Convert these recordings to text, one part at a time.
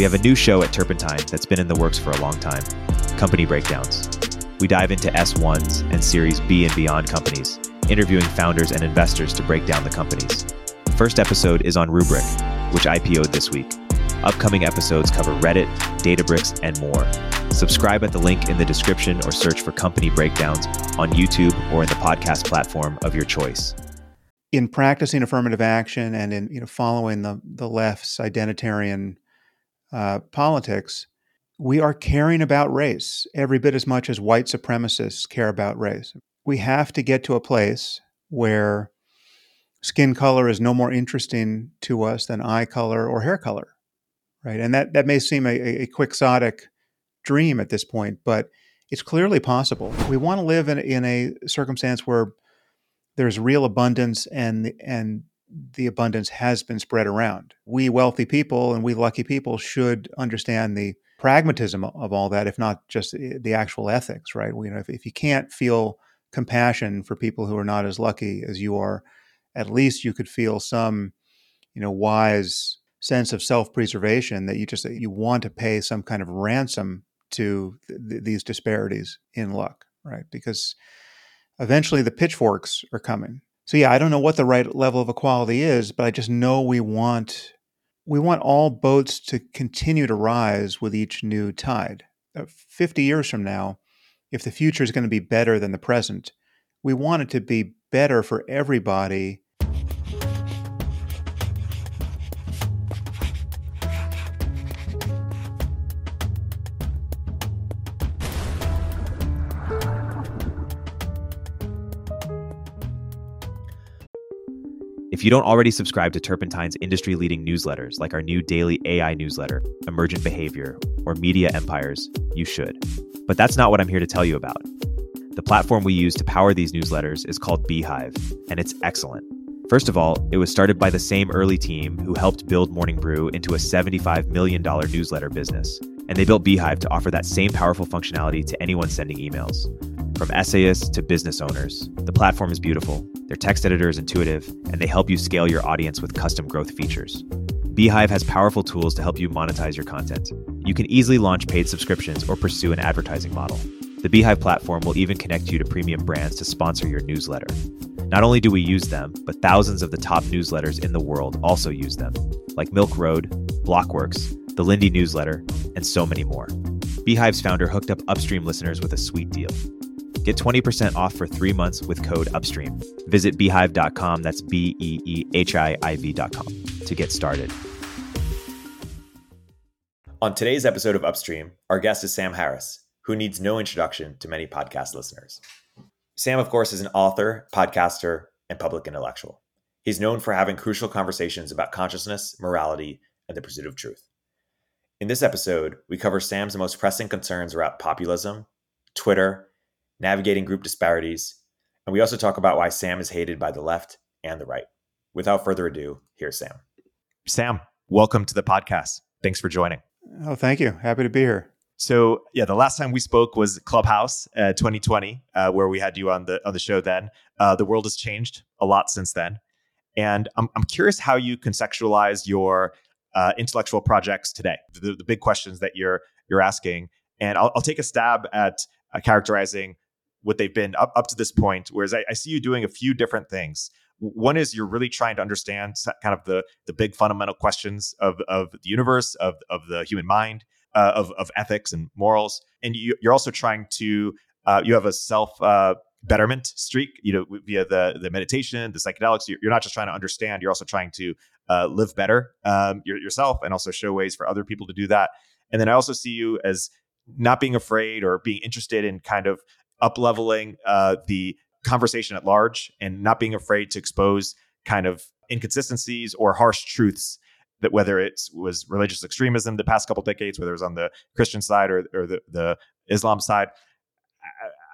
We have a new show at Turpentine that's been in the works for a long time Company Breakdowns. We dive into S1s and Series B and beyond companies, interviewing founders and investors to break down the companies. First episode is on Rubrik, which IPO'd this week. Upcoming episodes cover Reddit, Databricks, and more. Subscribe at the link in the description or search for Company Breakdowns on YouTube or in the podcast platform of your choice. In practicing affirmative action and in you know following the the left's identitarian uh, politics, we are caring about race every bit as much as white supremacists care about race. We have to get to a place where skin color is no more interesting to us than eye color or hair color, right? And that that may seem a, a quixotic dream at this point, but it's clearly possible. We want to live in, in a circumstance where there's real abundance and and the abundance has been spread around. We wealthy people and we lucky people should understand the pragmatism of all that, if not just eh, the actual ethics, right? You know, if, if you can't feel compassion for people who are not as lucky as you are, at least you could feel some, you know, wise sense of self-preservation that you just you want to pay some kind of ransom to th- these disparities in luck, right? Because eventually the pitchforks are coming. So yeah, I don't know what the right level of equality is, but I just know we want we want all boats to continue to rise with each new tide. Uh, 50 years from now, if the future is going to be better than the present, we want it to be better for everybody If you don't already subscribe to Turpentine's industry leading newsletters, like our new daily AI newsletter, Emergent Behavior, or Media Empires, you should. But that's not what I'm here to tell you about. The platform we use to power these newsletters is called beehiiv, and it's excellent. First of all, it was started by the same early team who helped build Morning Brew into a $75 million newsletter business, and they built beehiiv to offer that same powerful functionality to anyone sending emails. From essayists to business owners, the platform is beautiful, their text editor is intuitive, and they help you scale your audience with custom growth features. beehiiv has powerful tools to help you monetize your content. You can easily launch paid subscriptions or pursue an advertising model. The beehiiv platform will even connect you to premium brands to sponsor your newsletter. Not only do we use them, but thousands of the top newsletters in the world also use them, like Milk Road, Blockworks, the Lindy newsletter, and so many more. beehiiv's founder hooked up upstream listeners with a sweet deal. Get 20% off for three months with code UPSTREAM. Visit beehiiv.com, that's B E E H I I V.com, to get started. On today's episode of Upstream, our guest is Sam Harris, who needs no introduction to many podcast listeners. Sam, of course, is an author, podcaster, and public intellectual. He's known for having crucial conversations about consciousness, morality, and the pursuit of truth. In this episode, we cover Sam's most pressing concerns around populism, Twitter, navigating group disparities, and we also talk about why Sam is hated by the left and the right. Without further ado, here's Sam. Sam, welcome to the podcast. Thanks for joining. Oh, thank you. Happy to be here. So, yeah, the last time we spoke was Clubhouse uh, 2020, uh, where we had you on the on the show. Then uh, the world has changed a lot since then, and I'm I'm curious how you conceptualize your uh, intellectual projects today. The, the, big questions that you're you're asking, and I'll, I'll take a stab at uh, characterizing what they've been up, up to this point. Whereas I, I see you doing a few different things. One is you're really trying to understand kind of the the big fundamental questions of of the universe, of of the human mind, uh, of of ethics and morals, and you, are also trying to uh, you have a self uh, betterment streak, you know, via the the meditation, the psychedelics. You're, you're not just trying to understand; you're also trying to uh, live better um, yourself, and also show ways for other people to do that. And then I also see you as not being afraid or being interested in kind of up leveling uh, the conversation at large and not being afraid to expose kind of inconsistencies or harsh truths that whether it was religious extremism the past couple decades, whether it was on the Christian side or, or the, the Islam side.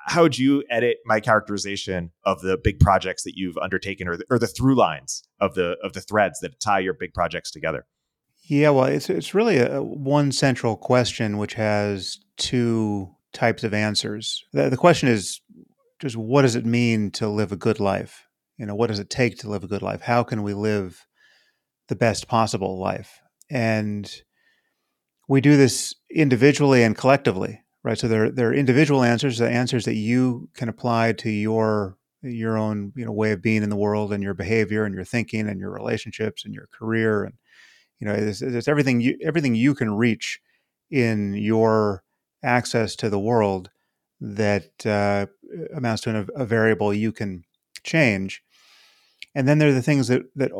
How would you edit my characterization of the big projects that you've undertaken or the, or the through lines of the of the threads that tie your big projects together? Yeah, well, it's it's really a one central question which has two types of answers. The, the question is just what does it mean to live a good life? You know, what does it take to live a good life? How can we live the best possible life? And we do this individually and collectively, right? So there, there are individual answers, the answers that you can apply to your your own you know way of being in the world and your behavior and your thinking and your relationships and your career and you know it's, it's everything you everything you can reach in your access to the world that uh, amounts to an, a variable you can change. And then there are the things that that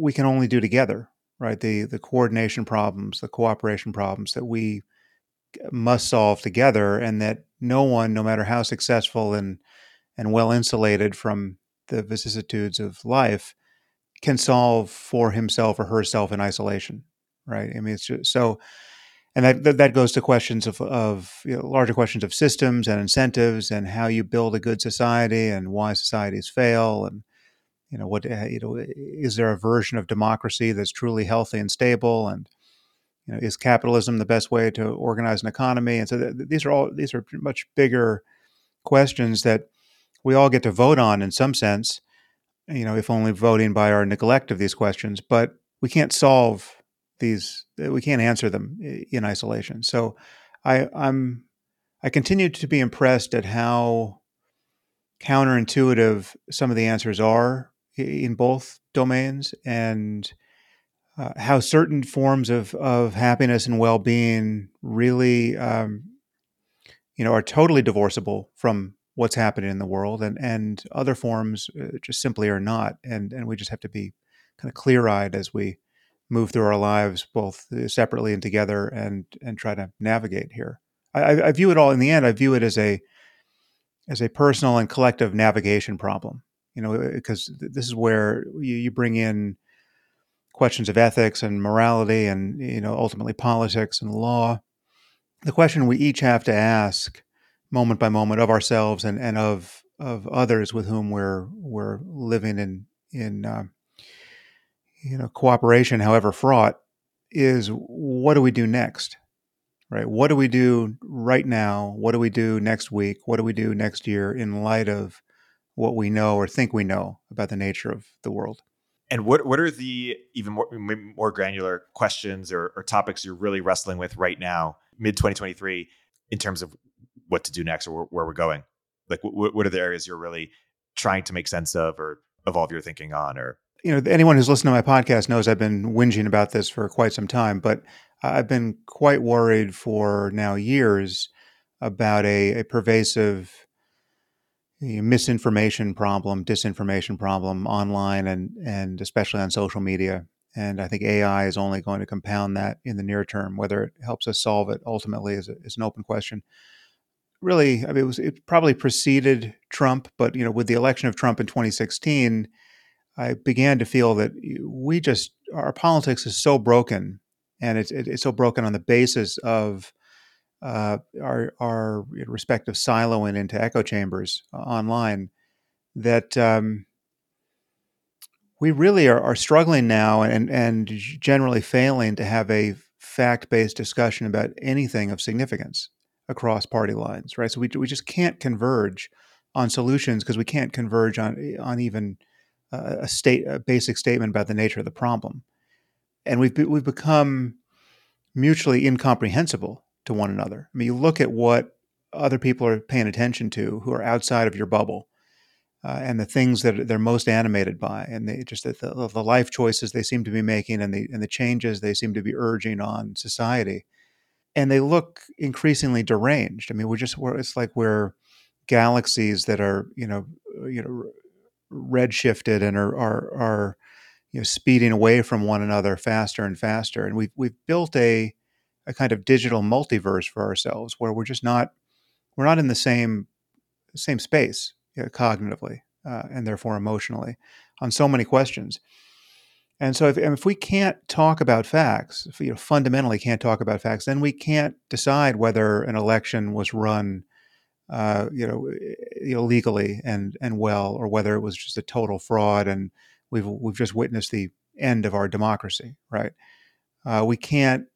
we can only do together right? The the coordination problems the cooperation problems that we must solve together and that no one no matter how successful and and well insulated from the vicissitudes of life can solve for himself or herself in isolation right? I mean it's just so and that that goes to questions of of you know, larger questions of systems and incentives and how you build a good society and why societies fail and you know what eh, you know is there a version of democracy that's truly healthy and stable and you know is capitalism the best way to organize an economy? And so th- these are all these are much bigger questions that we all get to vote on in some sense, you know, if only voting by our neglect of these questions, but we can't solve these, we can't answer them in isolation. So I, I'm, I continue to be impressed at how counterintuitive some of the answers are in both domains and uh, how certain forms of, of happiness and well-being really um, you know are totally divorceable from what's happening in the world and and other forms uh, just simply are not and and we just have to be kind of clear-eyed as we move through our lives both uh, separately and together and and try to navigate here. I, I view it all in the end i view it as a as a personal and collective navigation problem you know because uh, this is where you, you bring in questions of ethics and morality and you know ultimately politics and law. The question we each have to ask moment by moment of ourselves and, and of of others with whom we're we're living in in uh, you know cooperation, however fraught, is what do we do next? Right? What do we do right now? What do we do next week? What do we do next year in light of what we know or think we know about the nature of the world? And what what are the even more more granular questions or, or topics you're really wrestling with right now, mid 2023, in terms of what to do next or where, we're going? Like, what, what are the areas you're really trying to make sense of or evolve your thinking on? Or you know, anyone who's listened to my podcast knows I've been whinging about this for quite some time, but I've been quite worried for now years about a, a pervasive misinformation problem, disinformation problem online and and especially on social media. And I think AI is only going to compound that in the near term. Whether it helps us solve it ultimately is, a, is an open question really, I mean, it was it probably preceded Trump, but you know, with the election of Trump in 2016, I began to feel that we just our politics is so broken, and it's it's so broken on the basis of uh, our our respective siloing into echo chambers uh, online that um, we really are, are struggling now and and generally failing to have a fact based discussion about anything of significance across party lines, right? So we we just can't converge on solutions because we can't converge on on even a state a basic statement about the nature of the problem, and we've we've become mutually incomprehensible to one another. I mean, you look at what other people are paying attention to who are outside of your bubble. Uh, and the things that they're most animated by, and they just the, the life choices they seem to be making, and the and the changes they seem to be urging on society and they look increasingly deranged. I mean, we're just we're, it's like we're galaxies that are you know you know redshifted and are are are you know speeding away from one another faster and faster. And we've we've built a a kind of digital multiverse for ourselves where we're just not we're not in the same same space you know, cognitively uh, and therefore emotionally on so many questions. And so, if, if we can't talk about facts, if we you know, fundamentally can't talk about facts, then we can't decide whether an election was run, uh, you know, illegally and and well, or whether it was just a total fraud, and we've we've just witnessed the end of our democracy. Right? Uh, we can't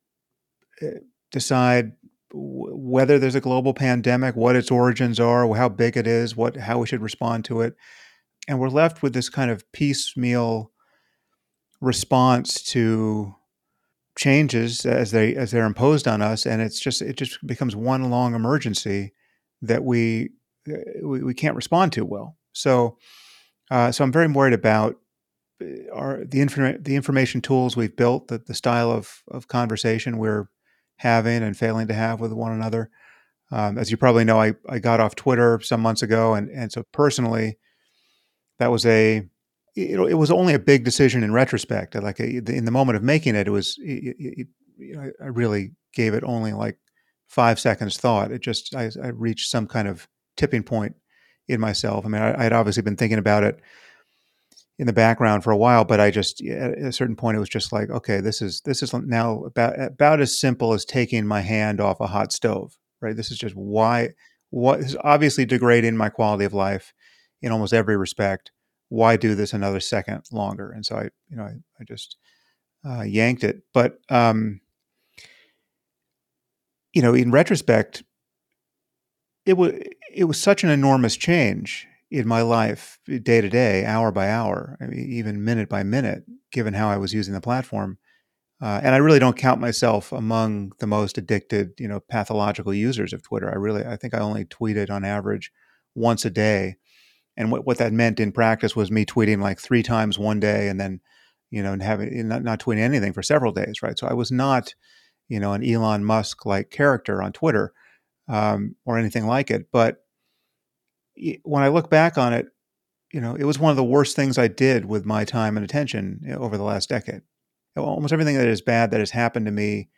uh, decide whether there's a global pandemic, what its origins are, how big it is, what how we should respond to it, and we're left with this kind of piecemeal response to changes as they as they're imposed on us, and it's just it just becomes one long emergency that we uh, we, we can't respond to well. So, uh, so I'm very worried about uh, our the inform- the information tools we've built, the, the style of of conversation we're having and failing to have with one another. Um, as you probably know, I, I got off Twitter some months ago, and and so personally, that was a it, it was only a big decision in retrospect. Like in the moment of making it, it was it, it, I really gave it only like five seconds thought. It just I, I reached some kind of tipping point in myself. I mean, I, had obviously been thinking about it in the background for a while, but I just at a certain point it was just like, okay, this is this is now about about as simple as taking my hand off a hot stove, right? This is just why what is obviously degrading my quality of life in almost every respect. Why do this another second longer? And so I, you know, I, I just uh, yanked it. But um, you know, in retrospect, it was it was such an enormous change in my life, day to day, hour by hour, I mean, even minute by minute, given how I was using the platform. Uh, and I really don't count myself among the most addicted, you know, pathological users of Twitter. I really, I think I only tweeted on average once a day, and what, what that meant in practice was me tweeting like three times one day, and then, you know, and having not, not tweeting anything for several days, right? So I was not, you know, an Elon Musk like character on Twitter um, or anything like it. But when I look back on it, you know, it was one of the worst things I did with my time and attention eh, over the last decade. Almost everything that is bad that has happened to me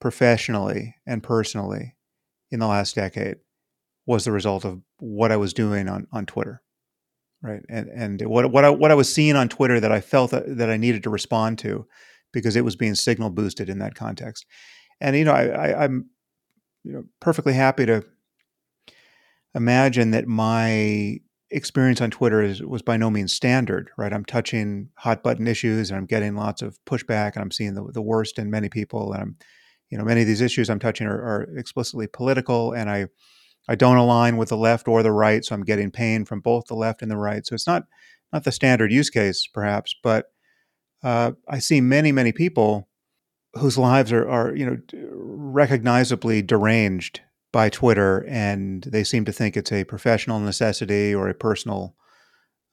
professionally and personally in the last decade was the result of what I was doing on, on Twitter. Right. And and what what I what I was seeing on Twitter that I felt that, that I needed to respond to because it was being signal boosted in that context. And you know, I, I'm you know perfectly happy to imagine that my experience on Twitter is, was by no means standard, right? I'm touching hot button issues and I'm getting lots of pushback and I'm seeing the, the worst in many people. And I'm, you know, many of these issues I'm touching are, are explicitly political and I, I don't align with the left or the right. So I'm getting pain from both the left and the right. So it's not, not the standard use case perhaps, but uh, I see many, many people whose lives are, are, you know, recognizably deranged by Twitter, and they seem to think it's a professional necessity or a personal,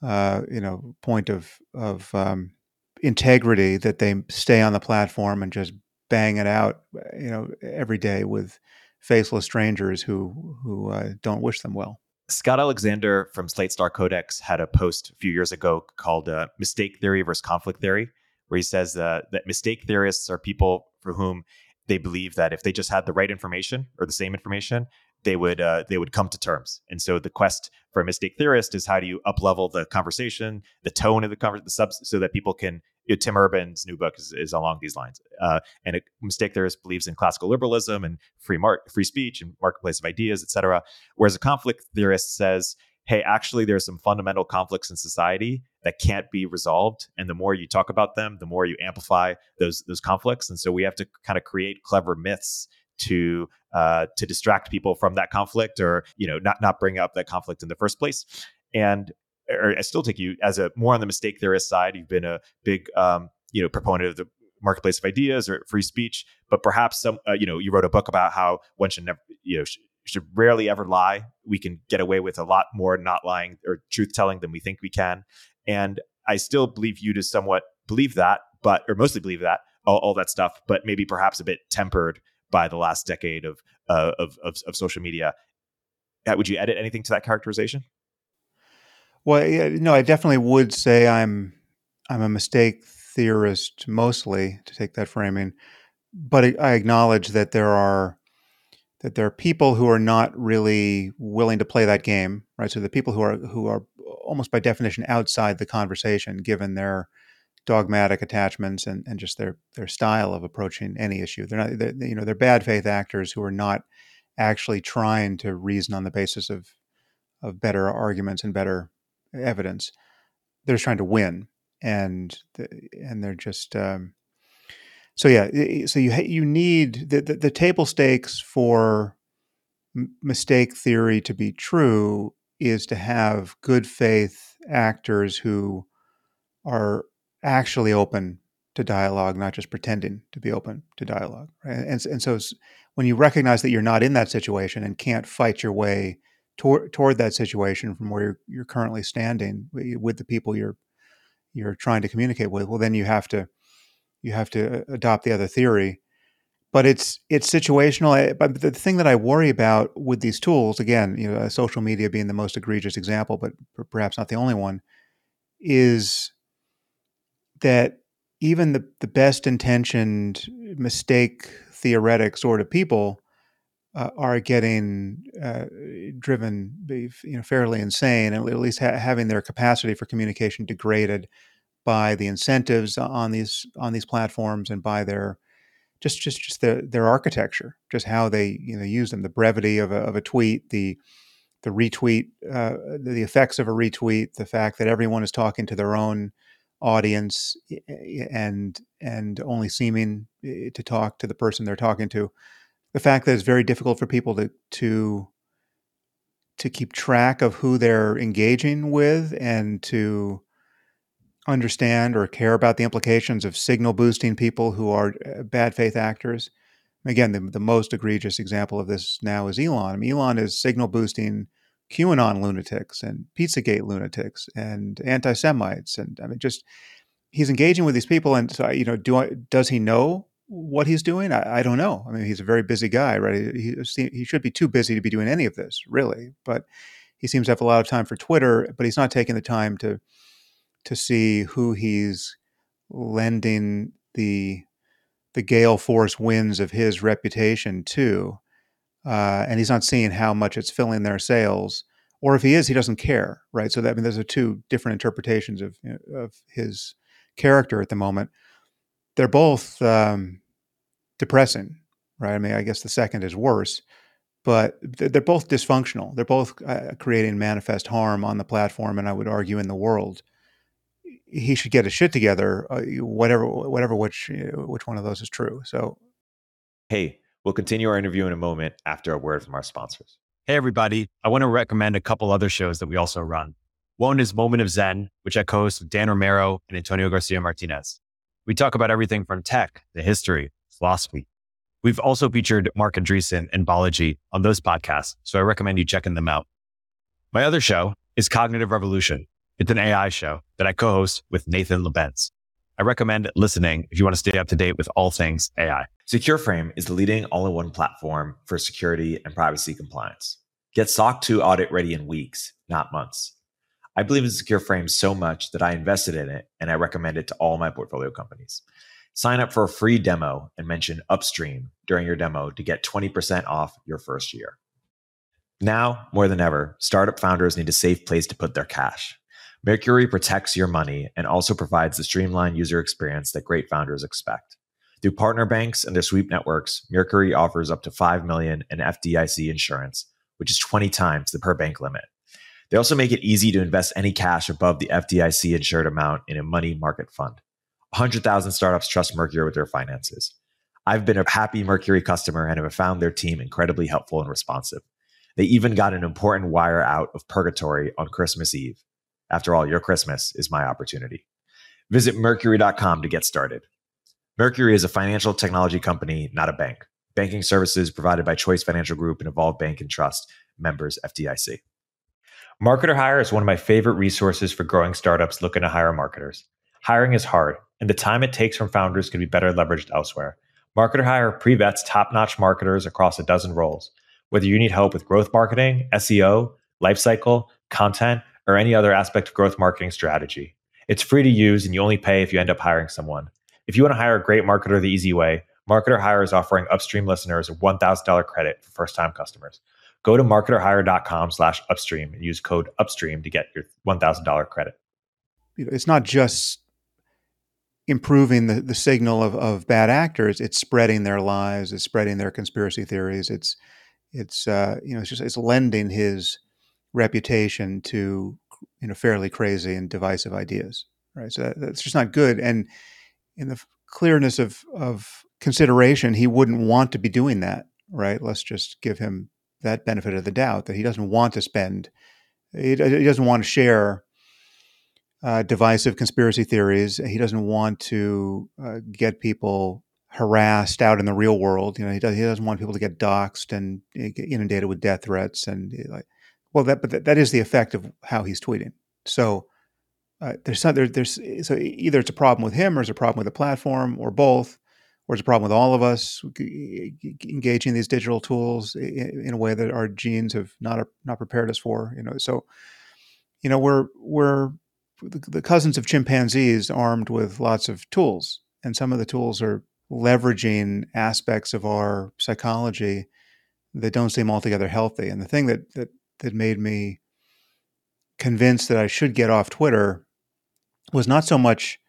uh, you know, point of of um, integrity that they stay on the platform and just bang it out, you know, every day with faceless strangers who who uh, don't wish them well. Scott Alexander from Slate Star Codex had a post a few years ago called uh, "Mistake Theory versus Conflict Theory," where he says uh, that mistake theorists are people for whom they believe that if they just had the right information or the same information, they would uh, they would come to terms. And so the quest for a mistake theorist is how do you up level the conversation, the tone of the conversation, the subs, so that people can. You know, Tim Urban's new book is, is along these lines. Uh, and a mistake theorist believes in classical liberalism and free mark, free speech and marketplace of ideas, etc. Whereas a conflict theorist says, hey, actually, there's some fundamental conflicts in society that can't be resolved. And the more you talk about them, the more you amplify those those conflicts. And so we have to kind of create clever myths to uh, to distract people from that conflict, or you know, not not bring up that conflict in the first place. And or I still take you as a more on the mistake theorist side. You've been a big um, you know proponent of the marketplace of ideas or free speech, but perhaps some uh, you know you wrote a book about how one should never you know should rarely ever lie. We can get away with a lot more not lying or truth telling than we think we can. And I still believe you to somewhat believe that, but or mostly believe that all, all that stuff, but maybe perhaps a bit tempered by the last decade of uh, of, of, of social media. Uh, would you edit anything to that characterization? Well, yeah, no, I definitely would say I'm I'm a mistake theorist mostly to take that framing, but I acknowledge that there are that there are people who are not really willing to play that game, right? So the people who are who are almost by definition outside the conversation, given their dogmatic attachments and, and just their their style of approaching any issue. They're not, they're, you know, they're bad faith actors who are not actually trying to reason on the basis of of better arguments and better evidence. They're just trying to win, and and they're just um, so yeah, so you you need the, the, the table stakes for mistake theory to be true is to have good faith actors who are actually open to dialogue, not just pretending to be open to dialogue. Right? And and so when you recognize that you're not in that situation and can't fight your way toward toward that situation from where you're, you're currently standing with the people you're you're trying to communicate with, well, then you have to you have to adopt the other theory. But it's it's situational. But the thing that I worry about with these tools, again, you know, social media being the most egregious example, but perhaps not the only one, is that even the, the best intentioned mistake theoretic sort of people uh, are getting uh, driven, you know, fairly insane, and at least ha- having their capacity for communication degraded by the incentives on these on these platforms and by their just just just their their architecture, just how they you know use them, the brevity of a, of a tweet, the the retweet, uh, the effects of a retweet, the fact that everyone is talking to their own audience and and only seeming eh, to talk to the person they're talking to, the fact that it's very difficult for people to to to keep track of who they're engaging with and to understand or care about the implications of signal boosting people who are uh, bad faith actors. Again, the, the most egregious example of this now is Elon. I mean, Elon is signal boosting QAnon lunatics and Pizzagate lunatics and anti Semites. And I mean, just he's engaging with these people. And so, you know, do I, does he know what he's doing? I, I, don't know. I mean, he's a very busy guy, right? He, he should be too busy to be doing any of this, really. But he seems to have a lot of time for Twitter, but he's not taking the time to to see who he's lending the the gale force winds of his reputation to, uh, and he's not seeing how much it's filling their sails, or if he is, he doesn't care, right? So that I mean, those are two different interpretations of of his character at the moment. They're both um, depressing, right? I mean, I guess the second is worse, but they're both dysfunctional. They're both uh, creating manifest harm on the platform, and I would argue in the world he should get his shit together, uh, whatever whatever which which one of those is true. So, hey, we'll continue our interview in a moment after a word from our sponsors. Hey, everybody! I want to recommend a couple other shows that we also run. One is Moment of Zen, which I co-host with Dan Romero and Antonio Garcia Martinez. We talk about everything from tech, the history, philosophy. We've also featured Marc Andreessen and Balaji on those podcasts, so I recommend you checking them out. My other show is Cognitive Revolution, it's an AI show that I co-host with Nathan Labenz. I recommend listening if you want to stay up to date with all things AI. SecureFrame is the leading all-in-one platform for security and privacy compliance. Get SOC 2 audit ready in weeks, not months. I believe in SecureFrame so much that I invested in it and I recommend it to all my portfolio companies. Sign up for a free demo and mention Upstream during your demo to get 20% off your first year. Now, more than ever, startup founders need a safe place to put their cash. Mercury protects your money and also provides the streamlined user experience that great founders expect. Through partner banks and their sweep networks, Mercury offers up to 5 million in FDIC insurance, which is 20 times the per bank limit. They also make it easy to invest any cash above the FDIC insured amount in a money market fund. 100,000 startups trust Mercury with their finances. I've been a happy Mercury customer and have found their team incredibly helpful and responsive. They even got an important wire out of purgatory on Christmas Eve. After all, your Christmas is my opportunity. Visit Mercury.com to get started. Mercury is a financial technology company, not a bank. Banking services provided by Choice Financial Group and Evolve Bank and Trust, members FDIC. Marketer Hire is one of my favorite resources for growing startups looking to hire marketers. Hiring is hard, and the time it takes from founders can be better leveraged elsewhere. Marketer Hire pre vets top notch marketers across a dozen roles. Whether you need help with growth marketing, SEO, lifecycle, content, or any other aspect of growth marketing strategy. It's free to use and you only pay if you end up hiring someone. If you want to hire a great marketer the easy way, Marketer Hire is offering upstream listeners a $1,000 credit for first-time customers. Go to marketerhire.com slash upstream and use code upstream to get your $1,000 credit. It's not just improving the, the signal of, of bad actors, it's spreading their lies, it's spreading their conspiracy theories. It's, it's, uh, you know, it's just, it's lending his, reputation to you know fairly crazy and divisive ideas right so that, that's just not good and in the clearness of of consideration he wouldn't want to be doing that right let's just give him that benefit of the doubt that he doesn't want to spend he, he doesn't want to share uh, divisive conspiracy theories. He doesn't want to uh, get people harassed out in the real world. You know, he, does, he doesn't want people to get doxxed and inundated with death threats. And like, well, that but that, that is the effect of how he's tweeting. So uh, there's some, there, there's so either it's a problem with him or it's a problem with the platform or both, or it's a problem with all of us engaging these digital tools in, in a way that our genes have not not prepared us for. You know, so you know we're we're the, the cousins of chimpanzees armed with lots of tools, and some of the tools are leveraging aspects of our psychology that don't seem altogether healthy. And the thing that that that made me convinced that I should get off Twitter was not so much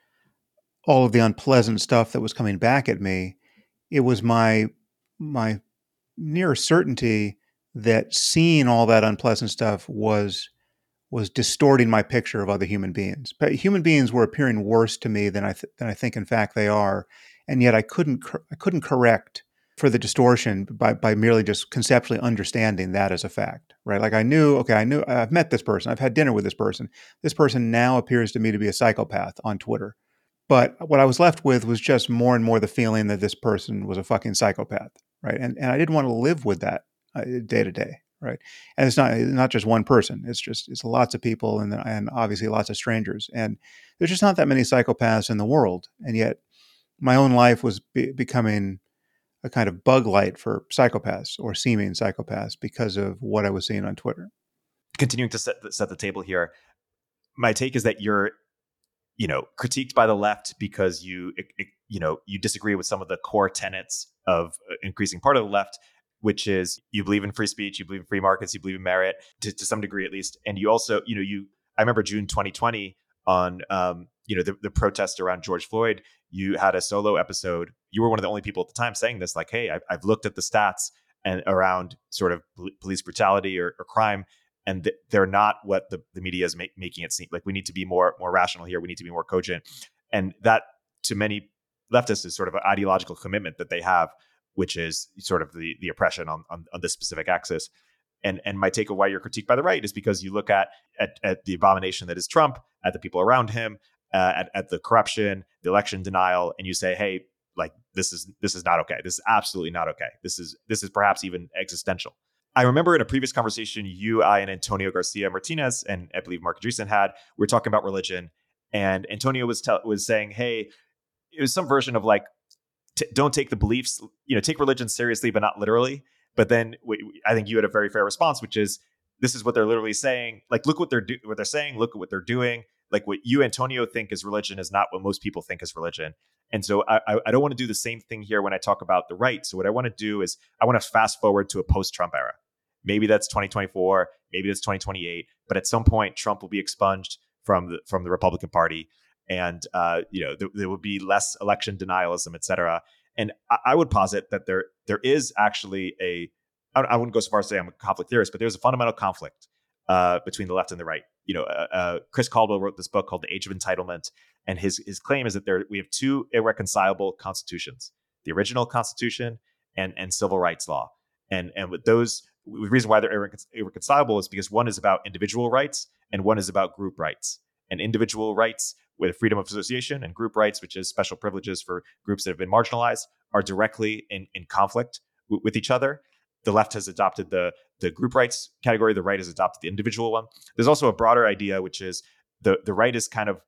all of the unpleasant stuff that was coming back at me. It was my my near certainty that seeing all that unpleasant stuff was was distorting my picture of other human beings. But human beings were appearing worse to me than I th- than I think in fact they are, and yet I couldn't I couldn't correct for the distortion by by merely just conceptually understanding that as a fact, right? Like I knew, okay, I knew I've met this person, I've had dinner with this person. This person now appears to me to be a psychopath on Twitter. But what I was left with was just more and more the feeling that this person was a fucking psychopath, right? And and I didn't want to live with that uh, day to day, right? And it's not it's not just one person; it's just it's lots of people and and obviously lots of strangers. And there's just not that many psychopaths in the world, and yet my own life was be- becoming a kind of bug light for psychopaths or seeming psychopaths because of what I was seeing on Twitter. Continuing to set the, set the table here, my take is that you're, you know, critiqued by the left because you, you know, you disagree with some of the core tenets of uh, increasing part of the left, which is you believe in free speech, you believe in free markets, you believe in merit to, to some degree at least, and you also, you know, you. I remember June 2020 on um, you know the, the protest around George Floyd, you had a solo episode. You were one of the only people at the time saying this, like, "Hey, I've, I've looked at the stats and around sort of police brutality or, or crime, and th- they're not what the, the media is ma- making it seem. Like, we need to be more more rational here. We need to be more cogent, and that to many leftists is sort of an ideological commitment that they have, which is sort of the the oppression on on, on this specific axis. And and my take of why you're critiqued by the right is because you look at, at at the abomination that is Trump, at the people around him, uh, at, at the corruption, the election denial, and you say, hey, like this is this is not okay. This is absolutely not okay. This is this is perhaps even existential. I remember in a previous conversation, you, I, and Antonio Garcia Martinez, and I believe Marc Andreessen had, we were talking about religion, and Antonio was tell, was saying, "Hey, it was some version of like, t- don't take the beliefs, you know, take religion seriously, but not literally." But then we, I think you had a very fair response, which is, "This is what they're literally saying. Like, look what they're do- what they're saying. Look at what they're doing like what you Antonio think is religion is not what most people think is religion. And so I, I don't want to do the same thing here when I talk about the right. So what I want to do is I want to fast forward to a post-Trump era. Maybe that's 2024, maybe that's 2028, but at some point Trump will be expunged from the from the Republican Party, and uh, you know there, there will be less election denialism, et cetera. And I, I would posit that there there is actually a I, I wouldn't go so far as to say I'm a conflict theorist, but there's a fundamental conflict uh, between the left and the right. You know, uh, uh, Chris Caldwell wrote this book called The Age of Entitlement, and his his claim is that there we have two irreconcilable constitutions: the original Constitution and and civil rights law. And and with those, the reason why they're irrecon- irreconcilable is because one is about individual rights and one is about group rights. And individual rights with freedom of association and group rights, which is special privileges for groups that have been marginalized, are directly in, in conflict w- with each other the left has adopted the the group rights category, the right has adopted the individual one. There's also a broader idea, which is the the right is kind of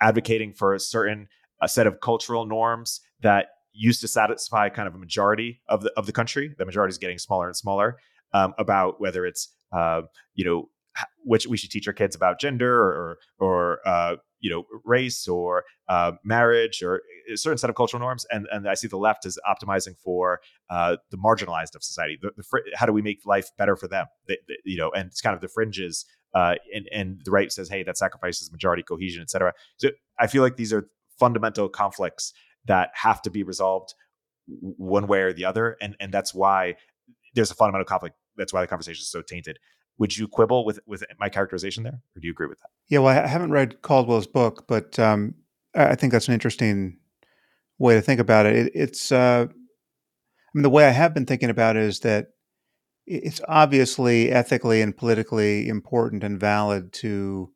advocating for a certain a set of cultural norms that used to satisfy kind of a majority of the of the country. The majority is getting smaller and smaller. Um, about whether it's uh, you know which we should teach our kids about gender or or uh, you know race or uh, marriage or a certain set of cultural norms and and i see the left is optimizing for uh, the marginalized of society the, the fr- how do we make life better for them? The, the, you know and it's kind of the fringes uh, and and the right says hey that sacrifices majority cohesion etc so i feel like these are fundamental conflicts that have to be resolved one way or the other and and that's why there's a fundamental conflict that's why the conversation is so tainted would you quibble with with my characterization there, or do you agree with that? Yeah, well, I haven't read Caldwell's book, but um, I think that's an interesting way to think about it. it it's, uh, I mean, the way I have been thinking about it is that it's obviously ethically and politically important and valid to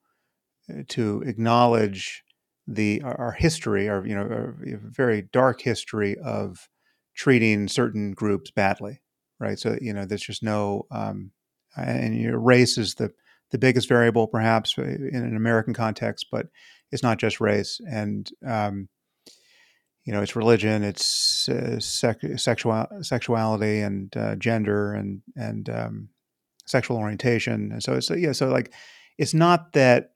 to acknowledge the our history, our you know our very dark history of treating certain groups badly, right? So you know, there's just no um, and your race is the the biggest variable, perhaps in an American context, but it's not just race, and um, you know, it's religion, it's uh, sec- sexual sexuality, and uh, gender, and and um, sexual orientation, and so it's yeah, so like it's not that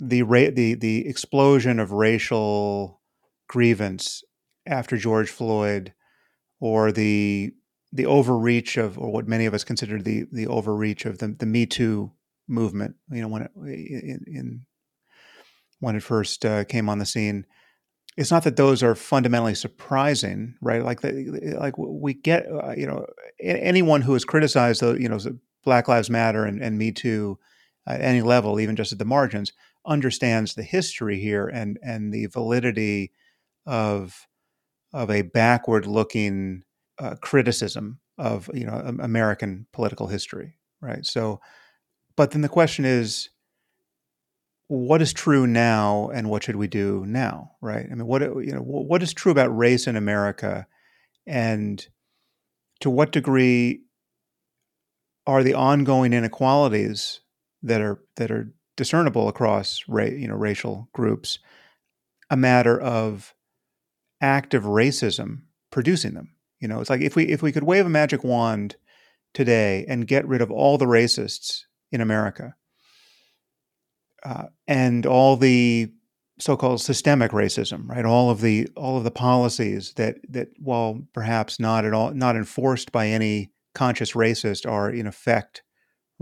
the ra- the the explosion of racial grievance after George Floyd, or the the overreach of, or what many of us consider the the overreach of the the Me Too movement. You know, when it in, in when it first uh, came on the scene, it's not that those are fundamentally surprising, right? Like the, like we get, uh, you know, anyone who has criticized the, you know, Black Lives Matter and, and Me Too at any level, even just at the margins, understands the history here and and the validity of of a backward looking uh, criticism of you know American political history, right? So, but then the question is, what is true now, and what should we do now, right? I mean, what you know, what is true about race in America, and to what degree are the ongoing inequalities that are that are discernible across ra- you know racial groups a matter of active racism producing them you know it's like if we if we could wave a magic wand today and get rid of all the racists in america uh, and all the so-called systemic racism right all of the all of the policies that that while perhaps not at all not enforced by any conscious racist are in effect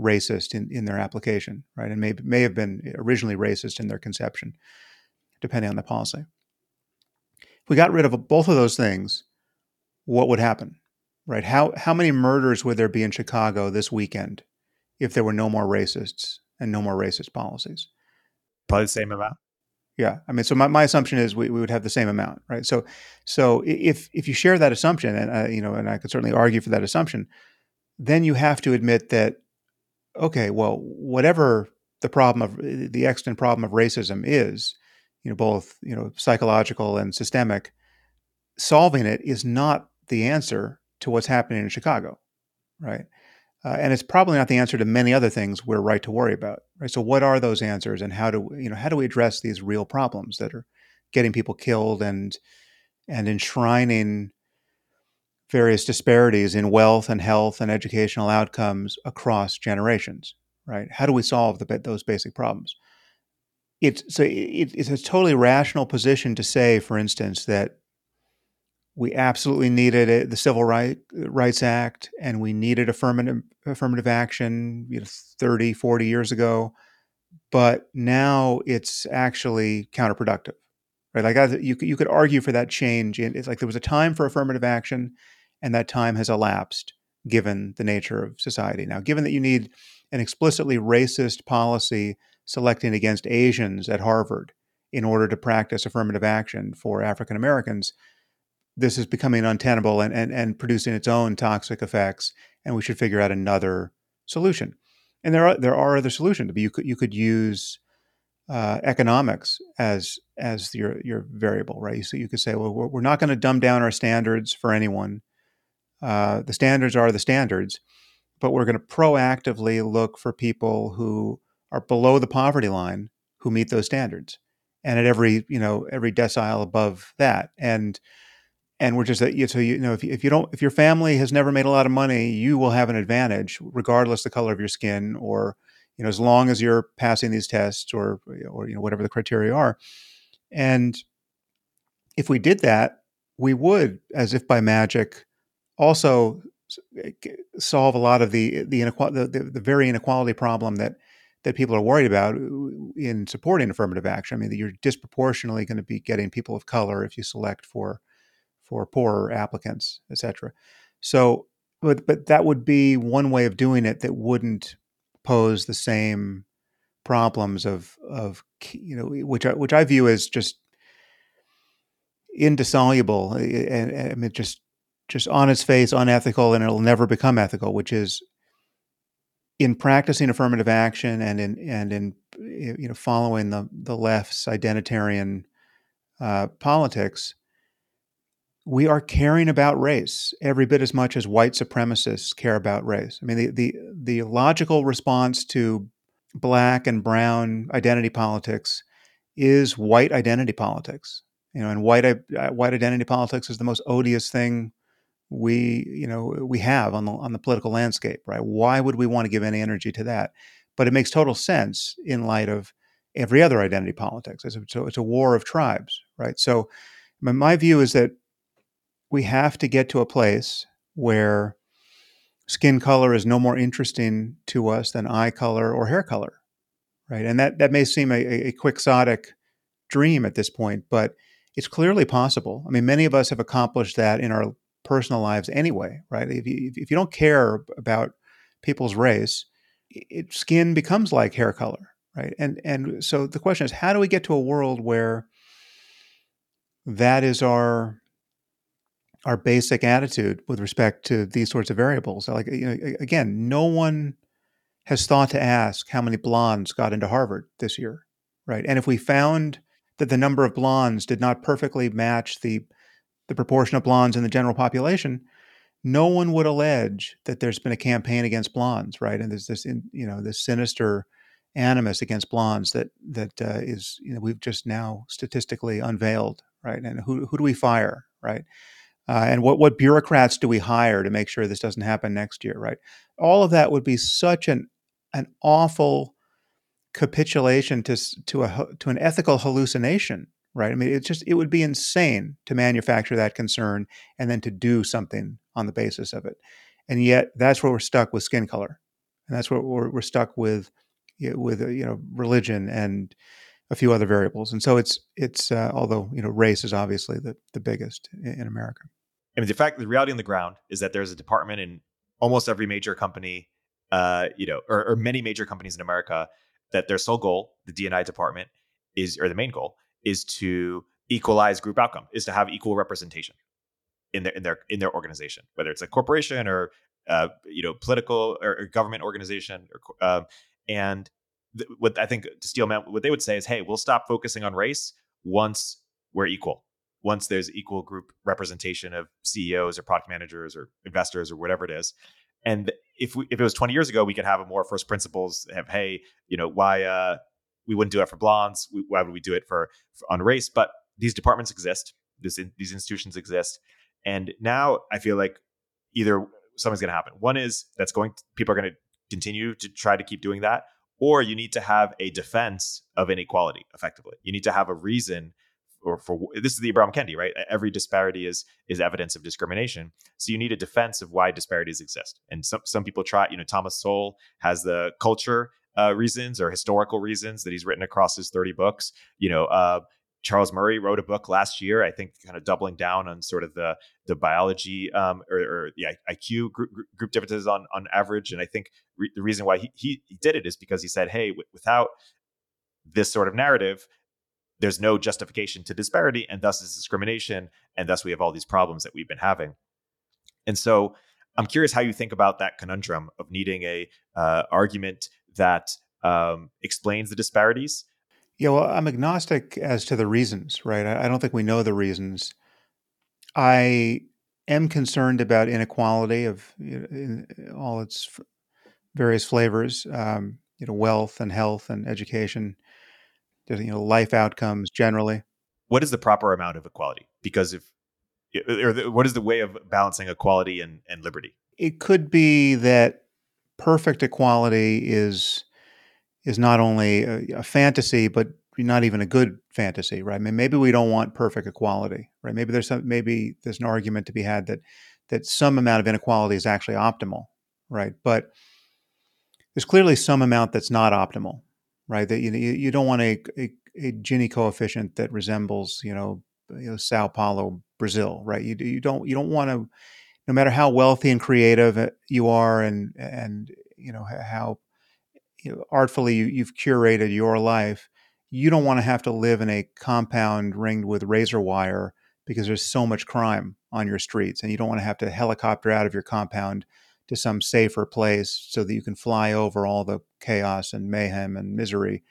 racist in, in their application, right? And may, may have been originally racist in their conception, depending on the policy. If we got rid of both of those things, what would happen, right? How, how many murders would there be in Chicago this weekend if there were no more racists and no more racist policies? Probably the same amount. Yeah, I mean, so my, my assumption is we, we would have the same amount, right? So, so if if you share that assumption, and uh, you know, and I could certainly argue for that assumption, then you have to admit that okay, well, whatever the problem of the extant problem of racism is, you know, both you know psychological and systemic, solving it is not the answer to what's happening in Chicago, right? Uh, and it's probably not the answer to many other things we're right to worry about, right? So, what are those answers, and how do you know how do we address these real problems that are getting people killed and and enshrining various disparities in wealth and health and educational outcomes across generations, right? How do we solve the, those basic problems? It's, so it, it's a totally rational position to say, for instance, that we absolutely needed the Civil right, Rights Act and we needed affirmative, affirmative action you know, 30, 40 years ago, but now it's actually counterproductive right? Like you, you could argue for that change. It's like there was a time for affirmative action, and that time has elapsed given the nature of society. Now, given that you need an explicitly racist policy selecting against Asians at Harvard in order to practice affirmative action for African Americans, this is becoming untenable and, and, and producing its own toxic effects, and we should figure out another solution. And there are there are other solutions. You could you could use uh, economics as as your your variable, right? So you could say, well, we're, not going to dumb down our standards for anyone. Uh, the standards are the standards, but we're going to proactively look for people who are below the poverty line who meet those standards, and at every you know every decile above that, and and we're just that. so you know if you, if you don't if your family has never made a lot of money, you will have an advantage regardless the color of your skin or you know as long as you're passing these tests or or you know whatever the criteria are, and if we did that, we would as if by magic also eh, solve a lot of the the, the, the, the very inequality problem that that people are worried about in supporting affirmative action. I mean, that you're disproportionately going to be getting people of color if you select for for poorer applicants, et cetera. So, but but that would be one way of doing it that wouldn't pose the same problems of of you know which I, which I view as just indissoluble eh, and, and I mean just just on its face unethical and it'll never become ethical, which is in practicing affirmative action and in and in you know following the the left's identitarian uh, politics, we are caring about race every bit as much as white supremacists care about race. I mean, the the the logical response to black and brown identity politics is white identity politics. You know, and white white identity politics is the most odious thing we you know we have on the on the political landscape, right? Why would we want to give any energy to that? But it makes total sense in light of every other identity politics. It's a, it's a war of tribes, right? So my, my view is that we have to get to a place where skin color is no more interesting to us than eye color or hair color, right? And that that may seem a, a quixotic dream at this point, but it's clearly possible. I mean, many of us have accomplished that in our personal lives anyway, right? If you, if you don't care about people's race, it, skin becomes like hair color, right? And and so the question is, how do we get to a world where that is our our basic attitude with respect to these sorts of variables? Like you know, again, no one has thought to ask how many blondes got into Harvard this year, right? And if we found that the number of blondes did not perfectly match the the proportion of blondes in the general population, no one would allege that there's been a campaign against blondes, right? And there's this, you know, this sinister animus against blondes that that uh, is, you know, we've just now statistically unveiled, right? And who who do we fire, right? Uh, and what what bureaucrats do we hire to make sure this doesn't happen next year, right? All of that would be such an an awful capitulation to to a to an ethical hallucination, right? I mean, it's just it would be insane to manufacture that concern and then to do something on the basis of it, and yet that's where we're stuck with skin color, and that's where we're, we're stuck with with uh, you know religion and a few other variables, and so it's it's uh, although you know race is obviously the the biggest in, in America. I mean, the fact, the reality on the ground is that there's a department in almost every major company, uh, you know, or, or many major companies in America that their sole goal, the D&I department, is or the main goal is to equalize group outcome, is to have equal representation in their in their in their organization, whether it's a corporation or uh, you know political or, or government organization, or, um, and what I think to steel man, what they would say is, hey, we'll stop focusing on race once we're equal, once there's equal group representation of CEOs or product managers or investors or whatever it is. And if we, if it was 20 years ago, we could have a more first principles have, hey, you know, why uh, we wouldn't do it for blondes? Why would we do it for, for on race? But these departments exist. This these institutions exist, and now I feel like either something's going to happen. One is that's going to, people are going to continue to try to keep doing that, or you need to have a defense of inequality. Effectively, you need to have a reason or for this is the Ibram Kendi, right? Every disparity is is evidence of discrimination. So you need a defense of why disparities exist. And some some people try, you know, Thomas Sowell has the culture uh, reasons or historical reasons that he's written across his 30 books. You know, uh, Charles Murray wrote a book last year, I think, kind of doubling down on sort of the the biology um, or, or, the IQ group, group differences on on average. And I think re- the reason why he, he, did it is because he said, hey, w- without this sort of narrative, there's no justification to disparity and thus is discrimination and thus we have all these problems that we've been having and so i'm curious how you think about that conundrum of needing a uh, argument that um, explains the disparities yeah well i'm agnostic as to the reasons right? I, I don't think we know the reasons. I am concerned about inequality of you know, in all its various flavors um, you know wealth and health and education you know life outcomes generally. What is the proper amount of equality? Because if or what is the way of balancing equality and, and liberty? It could be that perfect equality is is not only a, a, fantasy but not even a good fantasy right I mean, maybe we don't want perfect equality right maybe there's some maybe there's an argument to be had that that some amount of inequality is actually optimal right but there's clearly some amount that's not optimal right? That you you don't want a, a, a Gini coefficient that resembles you know, you know Sao Paulo, Brazil, right? You you don't you don't want to, no matter how wealthy and creative uh, you are, and and you know how you know, artfully you, you've curated your life, you don't want to have to live in a compound ringed with razor wire because there's so much crime on your streets, and you don't want to have to helicopter out of your compound to some safer place so that you can fly over all the chaos and mayhem and misery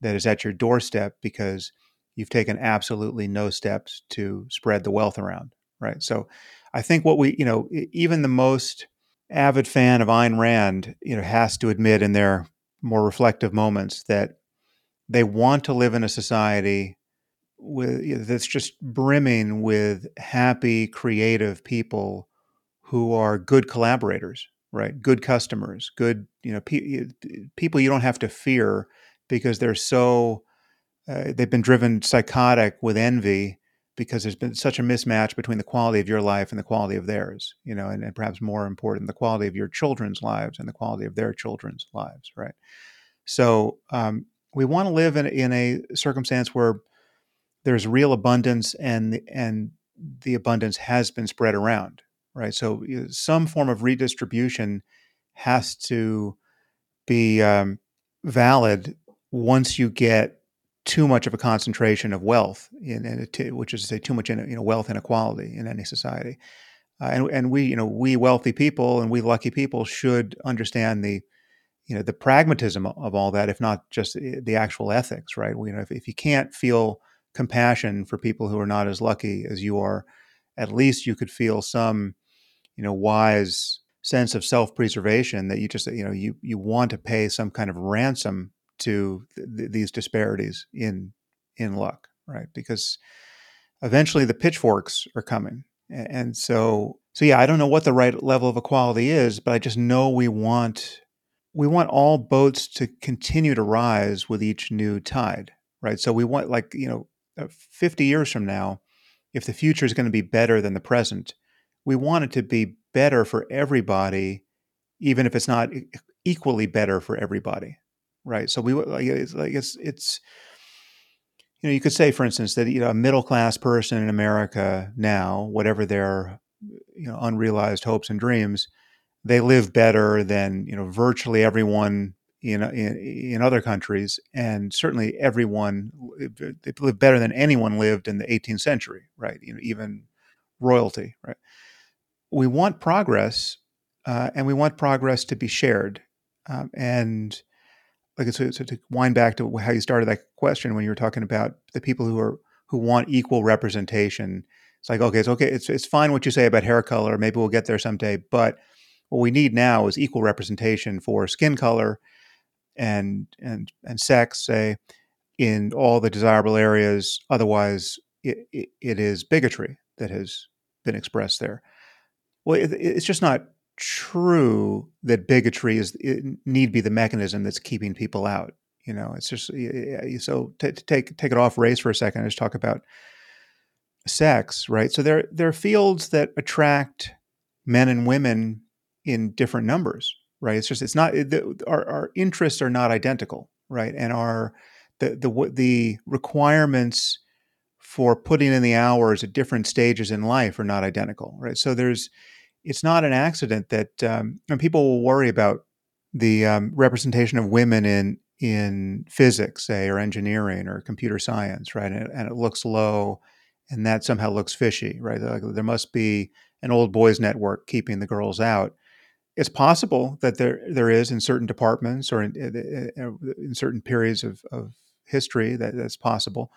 that is at your doorstep because you've taken absolutely no steps to spread the wealth around, right? So I think what we, you know, even the most avid fan of Ayn Rand, you know, has to admit in their more reflective moments that they want to live in a society with that's just brimming with happy, creative people who are good collaborators, right? Good customers, good you know pe- people you don't have to fear because they're so uh, they've been driven psychotic with envy because there's been such a mismatch between the quality of your life and the quality of theirs, you know, and, and perhaps more important, the quality of your children's lives and the quality of their children's lives, right? So um, we want to live in, in a circumstance where there's real abundance and and the abundance has been spread around, right? So you know, some form of redistribution has to be um, valid once you get too much of a concentration of wealth in, in which is to say too much in, you know wealth inequality in any society. Uh, and and we you know we wealthy people and we lucky people should understand the you know the pragmatism of all that if not just the actual ethics right? We, you know if, if you can't feel compassion for people who are not as lucky as you are at least you could feel some you know wise sense of self-preservation that you just you know you you want to pay some kind of ransom to th- these disparities in in luck, right? Because eventually the pitchforks are coming, and so so yeah, I don't know what the right level of equality is, but I just know we want we want all boats to continue to rise with each new tide, right? So we want like you know, uh, fifty years from now, if the future is going to be better than the present, we want it to be better for everybody, even if it's not equally better for everybody, right? So we like it's like it's it's you know you could say, for instance, that you know a middle class person in America now, whatever their you know unrealized hopes and dreams, they live better than you know virtually everyone in in, in other countries, and certainly everyone they live better than anyone lived in the 18th century, right? You know, even royalty, right? We want progress, uh, and we want progress to be shared, um, and like so, so to wind back to how you started that question when you were talking about the people who are who want equal representation it's like okay it's okay it's it's fine what you say about hair color maybe we'll get there someday but what we need now is equal representation for skin color and and and sex say in all the desirable areas otherwise it, it, it is bigotry that has been expressed there. Well it, it's just not true that bigotry is need be the mechanism that's keeping people out. You know, it's just so to, to take take it off race for a second. Just talk about sex, right? So there there are fields that attract men and women in different numbers, right? It's just it's not the, our our interests are not identical, right? And our the the the requirements for putting in the hours at different stages in life are not identical, right? So there's it's not an accident that um, people will worry about the um, representation of women in in physics, say, or engineering or computer science, right? And, and, it looks low, and that somehow looks fishy, right? Like there must be an old boys network keeping the girls out. It's possible that there there is in certain departments or in, in certain periods of, of history that that's possible,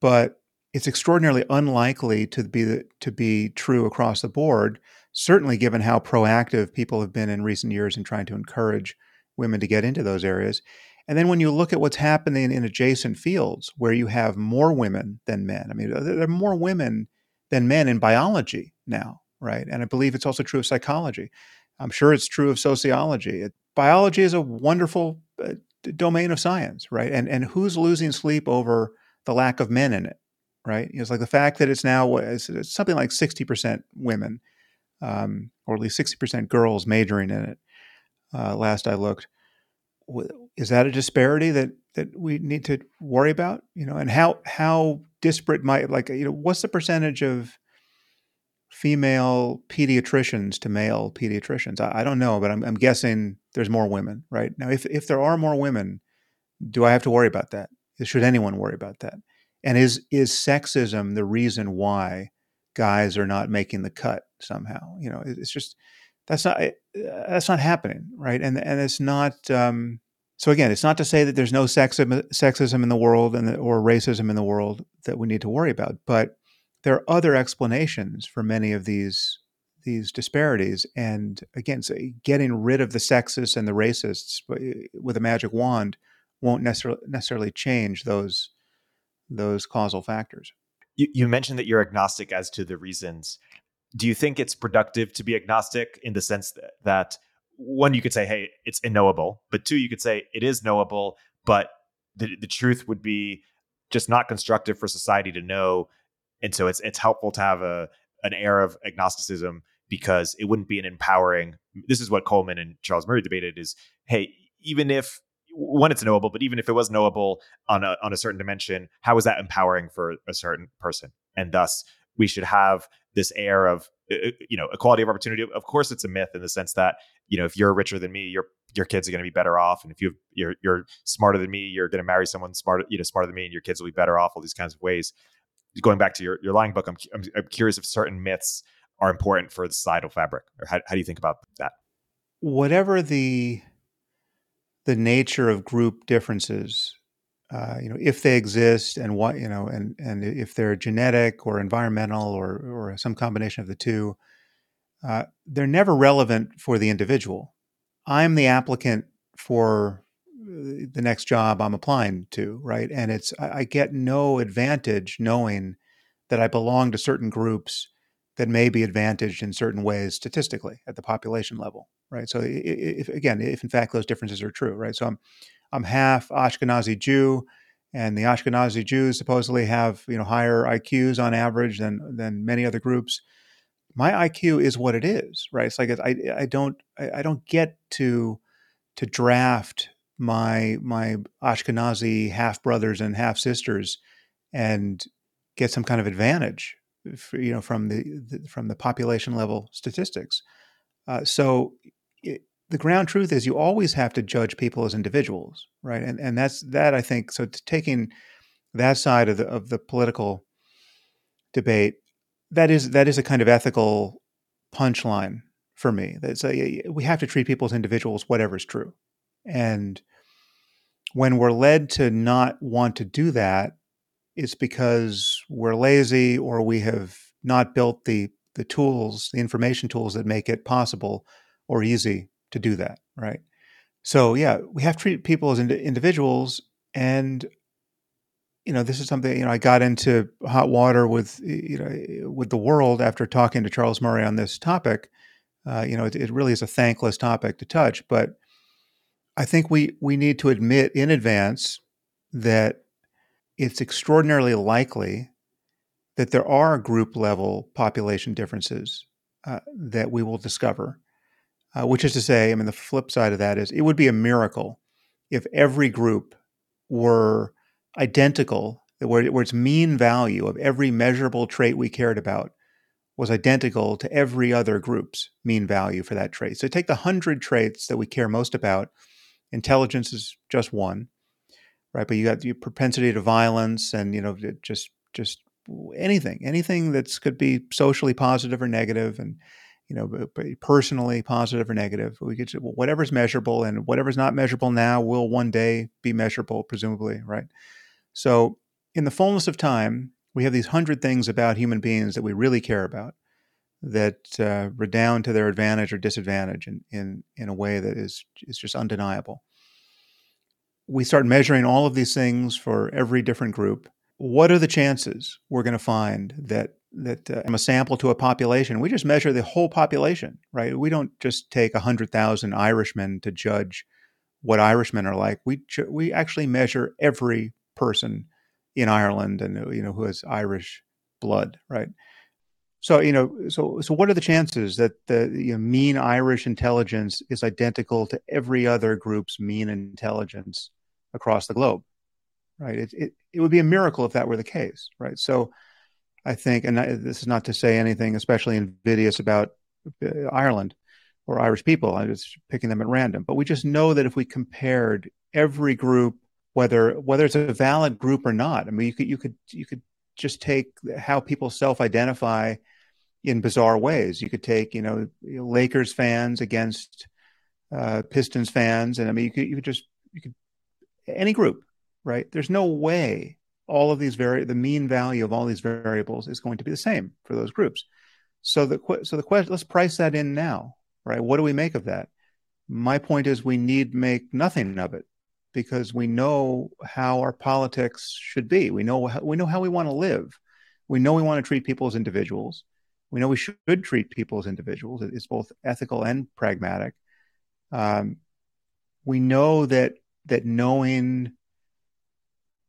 but it's extraordinarily unlikely to be to be true across the board certainly given how proactive people have been in recent years in trying to encourage women to get into those areas. And then when you look at what's happening in adjacent fields where you have more women than men, I mean, there are more women than men in biology now, right? And I believe it's also true of psychology. I'm sure it's true of sociology. It, biology is a wonderful uh, domain of science, right? And and who's losing sleep over the lack of men in it, right? It's like the fact that it's now it's, it's something like 60% women um, or at least 60% girls majoring in it. Uh, last I looked, is that a disparity that that we need to worry about? You know, and how how disparate might like you know what's the percentage of female pediatricians to male pediatricians? I, I don't know, but I'm, I'm guessing there's more women, right? Now, if if there are more women, do I have to worry about that? Should anyone worry about that? And is is sexism the reason why guys are not making the cut somehow. You know, it's just that's not uh, that's not happening, right? And and it's not. Um, so again, it's not to say that there's no sexism, sexism in the world and the, or racism in the world that we need to worry about, but there are other explanations for many of these these disparities. And again, so getting rid of the sexists and the racists with a magic wand won't necessarily necessarily change those those causal factors. You, you mentioned that you're agnostic as to the reasons. Do you think it's productive to be agnostic in the sense that, one, you could say, hey, it's unknowable, but two, you could say it is knowable, but the, the truth would be just not constructive for society to know. And so it's it's helpful to have a an air of agnosticism because it wouldn't be an empowering. This is what Coleman and Charles Murray debated: is hey, even if one, it's knowable, but even if it was knowable on a on a certain dimension, how is that empowering for a certain person? And thus, we should have this air of uh, uh, you know equality of opportunity. Of course, it's a myth in the sense that you know if you're richer than me, your your kids are going to be better off, and if you you're you're smarter than me, you're going to marry someone smarter you know smarter than me, and your kids will be better off. All these kinds of ways. Going back to your your lying book, I'm I'm, I'm curious if certain myths are important for the societal fabric, or how how do you think about that? Whatever the the nature of group differences, uh, you know, if they exist and what, you know, and, and if they're genetic or environmental or, or some combination of the two, uh, they're never relevant for the individual. I'm the applicant for uh, the next job I'm applying to, right? And it's, I, I get no advantage knowing that I belong to certain groups that may be advantaged in certain ways statistically at the population level, right? So, if, again, if in fact those differences are true, right? So, I'm I'm half Ashkenazi Jew, and the Ashkenazi Jews supposedly have you know higher IQs on average than than many other groups. My IQ is what it is, right? It's like I I don't I, don't get to to draft my my Ashkenazi half brothers and half sisters and get some kind of advantage you know from the, the, from the population level statistics. Uh, so the ground truth is you always have to judge people as individuals, right? And and that's that I think. So taking that side of the of the political debate, that is that is a kind of ethical punchline for me. That's a, we have to treat people as individuals, whatever's true. And when we're led to not want to do that, it's because we're lazy or we have not built the the tools, the information tools that make it possible or easy to do that, right? So yeah, we have to treat people as ind- individuals, and you know this is something you know I got into hot water with you know with the world after talking to Charles Murray on this topic. Uh, you know, it, it really is a thankless topic to touch, but I think we we need to admit in advance that it's extraordinarily likely that there are group level population differences uh, that we will discover. Uh, which is to say, I mean, the flip side of that is it would be a miracle if every group were identical, where, where its mean value of every measurable trait we cared about was identical to every other group's mean value for that trait. So take the 100 traits that we care most about, intelligence is just one right? But you got your propensity to violence, and you know, just just anything, anything that's could be socially positive or negative, and you know, personally positive or negative. We get whatever's measurable, and whatever's not measurable now will one day be measurable, presumably, right? So, in the fullness of time, we have these hundred things about human beings that we really care about that uh, redound to their advantage or disadvantage in, in, in a way that is, is just undeniable we start measuring all of these things for every different group. What are the chances we're going to find that that uh, a sample to a population? We just measure the whole population, right? We don't just take hundred thousand Irishmen to judge what Irishmen are like. We ju- we actually measure every person in Ireland and you know who has Irish blood, right? So you know, so so what are the chances that the you know, mean Irish intelligence is identical to every other group's mean intelligence across the globe, right? It, it, it would be a miracle if that were the case, right? So I think, and this is not to say anything especially invidious about uh, Ireland or Irish people. I'm just picking them at random, but we just know that if we compared every group, whether whether it's a valid group or not, I mean, you could you could you could just take how people self-identify in bizarre ways. You could take, you know, Lakers fans against uh, Pistons fans, and I mean, you could you could just you could any group, right? There's no way all of these vari the mean value of all these variables is going to be the same for those groups. So the so the question, let's price that in now, right? What do we make of that? My point is, we need make nothing of it because we know how our politics should be. We know how, we know how we want to live. We know we want to treat people as individuals. We know we should treat people as individuals. It's both ethical and pragmatic. Um, we know that that knowing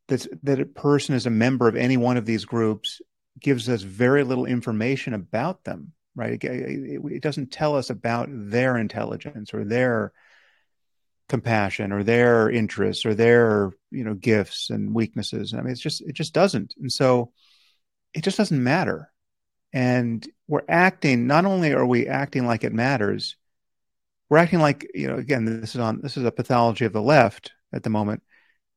that that a person is a member of any one of these groups gives us very little information about them. Right? It, it, it doesn't tell us about their intelligence or their compassion or their interests or their you know gifts and weaknesses. I mean, it's just it just doesn't, and so it just doesn't matter. And we're acting. Not only are we acting like it matters, we're acting like you know. Again, this is on this is a pathology of the left at the moment.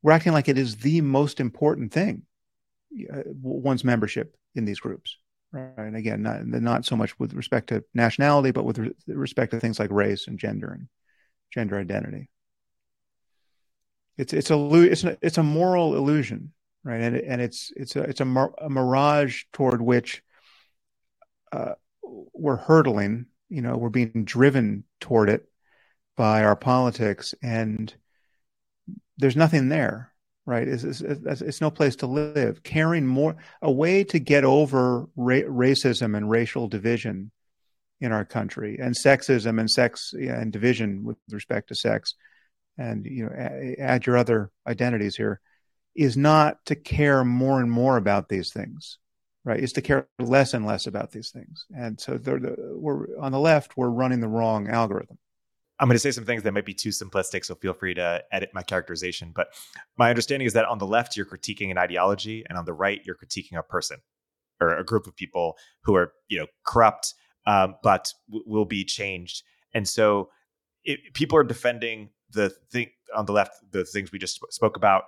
We're acting like it is the most important thing, uh, one's membership in these groups. Right. And again, not, not so much with respect to nationality, but with respect to things like race and gender and gender identity. It's it's a it's a, it's a moral illusion, right? And and it's it's a it's a, a mirage toward which uh, we're hurtling. You know, we're being driven toward it by our politics, and there's nothing there, right? It's, it's, it's no place to live. Caring more, a way to get over ra- racism and racial division in our country, and sexism and sex and division with respect to sex and you know add your other identities here is not to care more and more about these things right is to care less and less about these things and so the, we're on the left we're running the wrong algorithm i'm going to say some things that might be too simplistic so feel free to edit my characterization but my understanding is that on the left you're critiquing an ideology and on the right you're critiquing a person or a group of people who are you know corrupt um, but w- will be changed and so it, people are defending the thing on the left, the things we just spoke about,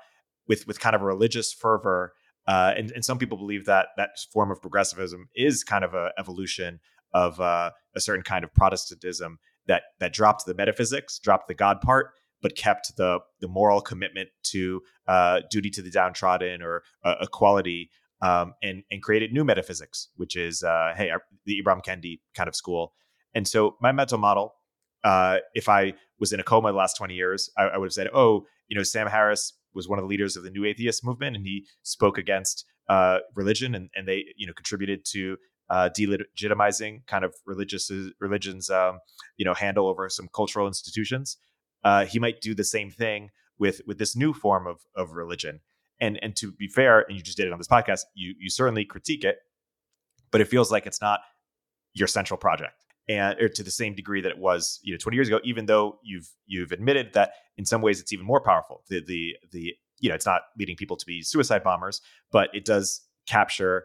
with with kind of a religious fervor. Uh, and, and some people believe that that form of progressivism is kind of a evolution of uh, a certain kind of Protestantism that that dropped the metaphysics, dropped the God part, but kept the the moral commitment to uh, duty to the downtrodden or uh, equality, um, and and created new metaphysics, which is uh, hey our, the Ibram Kendi kind of school. And so my mental model uh, if I was in a coma the last 20 years, I, I, would have said, oh, you know, Sam Harris was one of the leaders of the new atheist movement and he spoke against uh, religion and, and they, you know, contributed to uh, delegitimizing kind of religious religion's, um, you know, handle over some cultural institutions. Uh, he might do the same thing with with this new form of of religion. And and to be fair, and you just did it on this podcast, you you certainly critique it, but it feels like it's not your central project and or to the same degree that it was you know 20 years ago even though you've you've admitted that in some ways it's even more powerful the the the you know it's not leading people to be suicide bombers but it does capture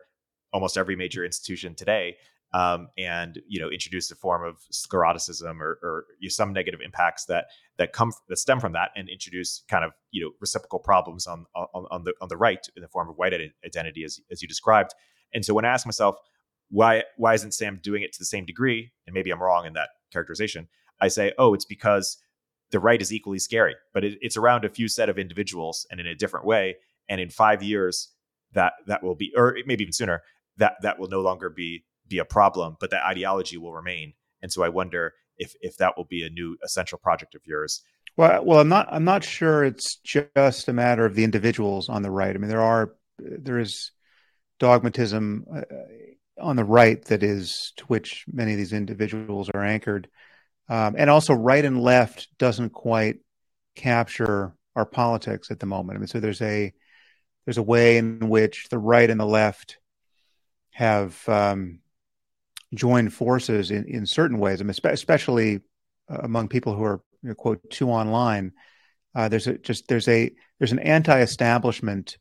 almost every major institution today um, and you know introduce a form of scleroticism or, or you know, some negative impacts that that come that stem from that and introduce kind of you know reciprocal problems on on, on the on the right in the form of white identity as, as you described and so when i ask myself why why isn't Sam doing it to the same degree? And maybe I'm wrong in that characterization. I say, oh, it's because the right is equally scary, but it, it's around a few set of individuals and in a different way. And in five years, that that will be, or maybe even sooner, that that will no longer be be a problem, but that ideology will remain. And so I wonder if if that will be a new essential project of yours. Well, well, I'm not I'm not sure it's just a matter of the individuals on the right. I mean, there are there is dogmatism uh, on the right that is to which many of these individuals are anchored. Um, and also, right and left doesn't quite capture our politics at the moment. I mean, so there's a there's a way in which the right and the left have um, joined forces in, in certain ways. I mean, especially uh, among people who are you know, quote too online. Uh, there's a just there's a there's an anti-establishment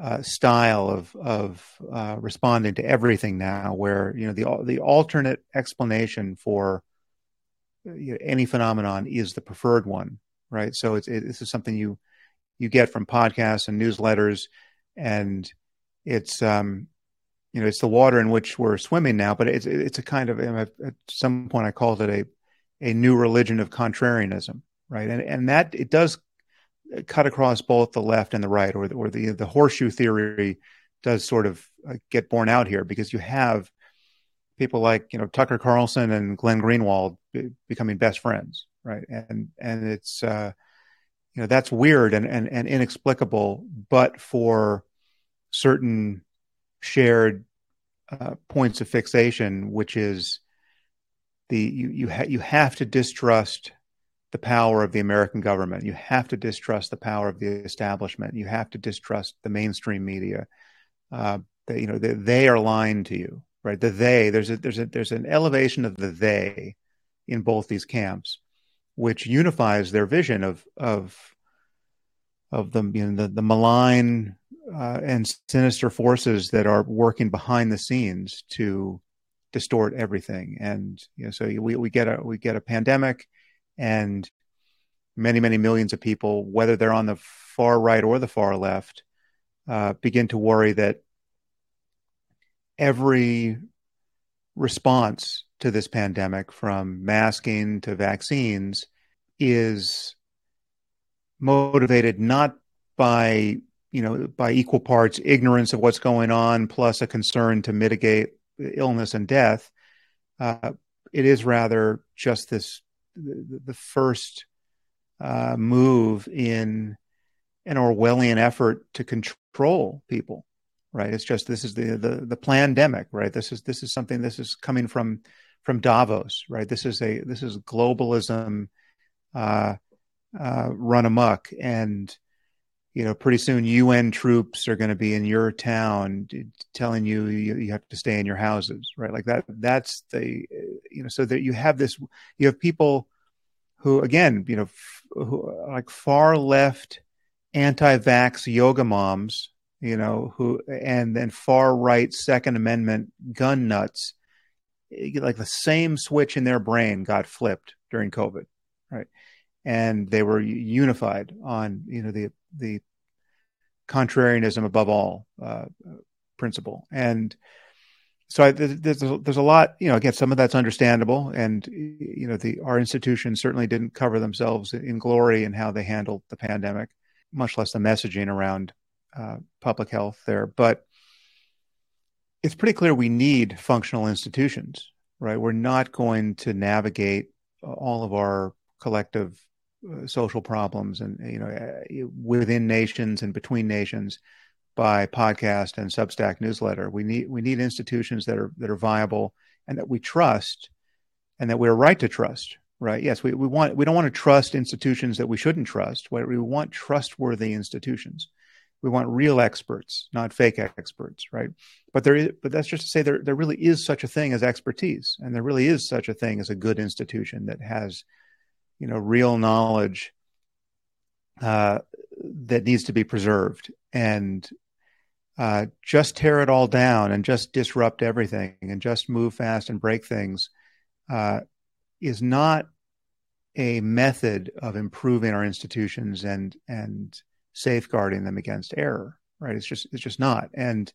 uh, style of of uh, responding to everything now, where you know the the alternate explanation for you know, any phenomenon is the preferred one, right? So it's it, this is something you you get from podcasts and newsletters, and it's um, you know, it's the water in which we're swimming now. But it's it's a kind of at some point I called it a a new religion of contrarianism, right? And and that it does cut across both the left and the right, or the, or the the horseshoe theory does sort of uh, get borne out here because you have people like you know Tucker Carlson and Glenn Greenwald be, becoming best friends, right? And and it's uh, you know that's weird and, and and inexplicable, but for certain shared uh, points of fixation, which is the you you ha- you have to distrust the power of the American government. You have to distrust the power of the establishment. You have to distrust the mainstream media. Uh, that you know they, they are lying to you, right? The they there's a there's a there's an elevation of the they in both these camps, which unifies their vision of of of the you know the, the malign uh, and sinister forces that are working behind the scenes to distort everything. And you know, so we we get a we get a pandemic, and many many millions of people, whether they're on the far right or the far left, uh, begin to worry that every response to this pandemic, from masking to vaccines, is motivated not by you know by equal parts ignorance of what's going on plus a concern to mitigate illness and death. Uh, it is rather just this the, first uh, move in an Orwellian effort to control people, right? It's just this is the the the pandemic, right? This is this is something this is coming from from Davos, right? This is a this is globalism uh, uh, run amok, and you know, pretty soon UN troops are going to be in your town telling you, you, you have to stay in your houses, right? Like that. That's the you know, so that you have this, you have people who, again, you know, f- who like far left anti-vax yoga moms, you know, who and then far right Second Amendment gun nuts, eh, like the same switch in their brain got flipped during COVID, right? And they were unified on you know the the contrarianism above all uh, principle, and so I, there's a, there's a lot you know again some of that's understandable and you know the our institutions certainly didn't cover themselves in glory in how they handled the pandemic much less the messaging around uh, public health there. But it's pretty clear we need functional institutions, right? We're not going to navigate all of our collective social problems and you know uh, within nations and between nations by podcast and Substack newsletter. We need we need institutions that are that are viable and that we trust and that we're right to trust, right? Yes, we, we want we don't want to trust institutions that we shouldn't trust. We want trustworthy institutions. We want real experts, not fake experts, right? But there is, but that's just to say there there really is such a thing as expertise, and there really is such a thing as a good institution that has, you know, real knowledge uh, that needs to be preserved. And uh, just tear it all down and just disrupt everything and just move fast and break things uh, is not a method of improving our institutions and and safeguarding them against error right it's just it's just not and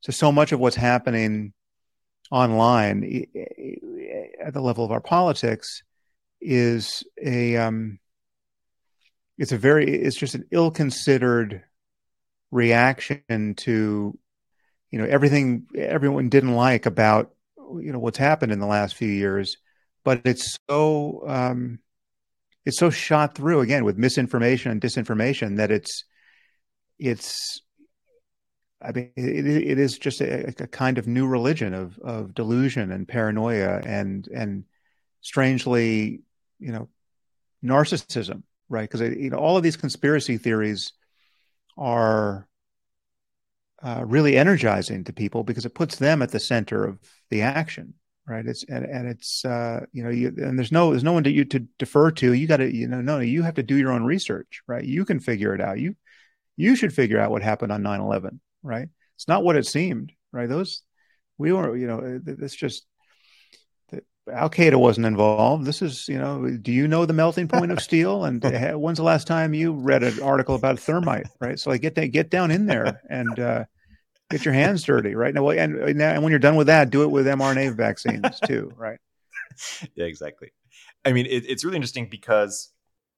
so so much of what's happening online at the level of our politics is a um it's a very it's just an ill-considered reaction to you know everything everyone didn't like about you know what's happened in the last few years but it's so um, it's so shot through again with misinformation and disinformation that it's it's I mean it, it is just a, a kind of new religion of of delusion and paranoia and and strangely you know narcissism right? Because you know all of these conspiracy theories are uh, really energizing to people because it puts them at the center of the action right? It's and, and it's uh, you know you and there's no there's no one to you to defer to. You got to you know no you have to do your own research right? You can figure it out. You you should figure out what happened on 9-11 right? It's not what it seemed right? Those we were you know it's just Al Qaeda wasn't involved. This is, you know, do you know the melting point of steel? And when's the last time you read an article about thermite? Right. So, like, get get down in there and uh, Get your hands dirty, right? Now, and, and when you're done with that, do it with mRNA vaccines too, right? yeah, exactly. I mean, it, it's really interesting because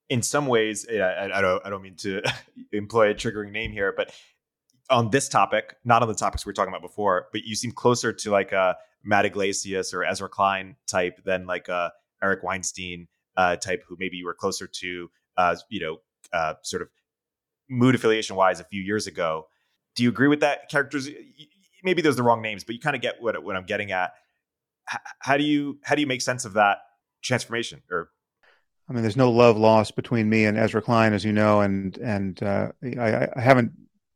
in some ways, I, I, don't, I don't mean to employ a triggering name here, but on this topic, not on the topics we were talking about before, but you seem closer to like a Matt Yglesias or Ezra Klein type than like a Eric Weinstein uh, type, who maybe you were closer to, uh, you know, uh, sort of mood affiliation wise a few years ago. Do you agree with that? Characters, maybe those are the wrong names, but you kind of get what what I'm getting at. H- how do you how do you make sense of that transformation? Or, I mean, there's no love lost between me and Ezra Klein, as you know, and and uh, I, I haven't.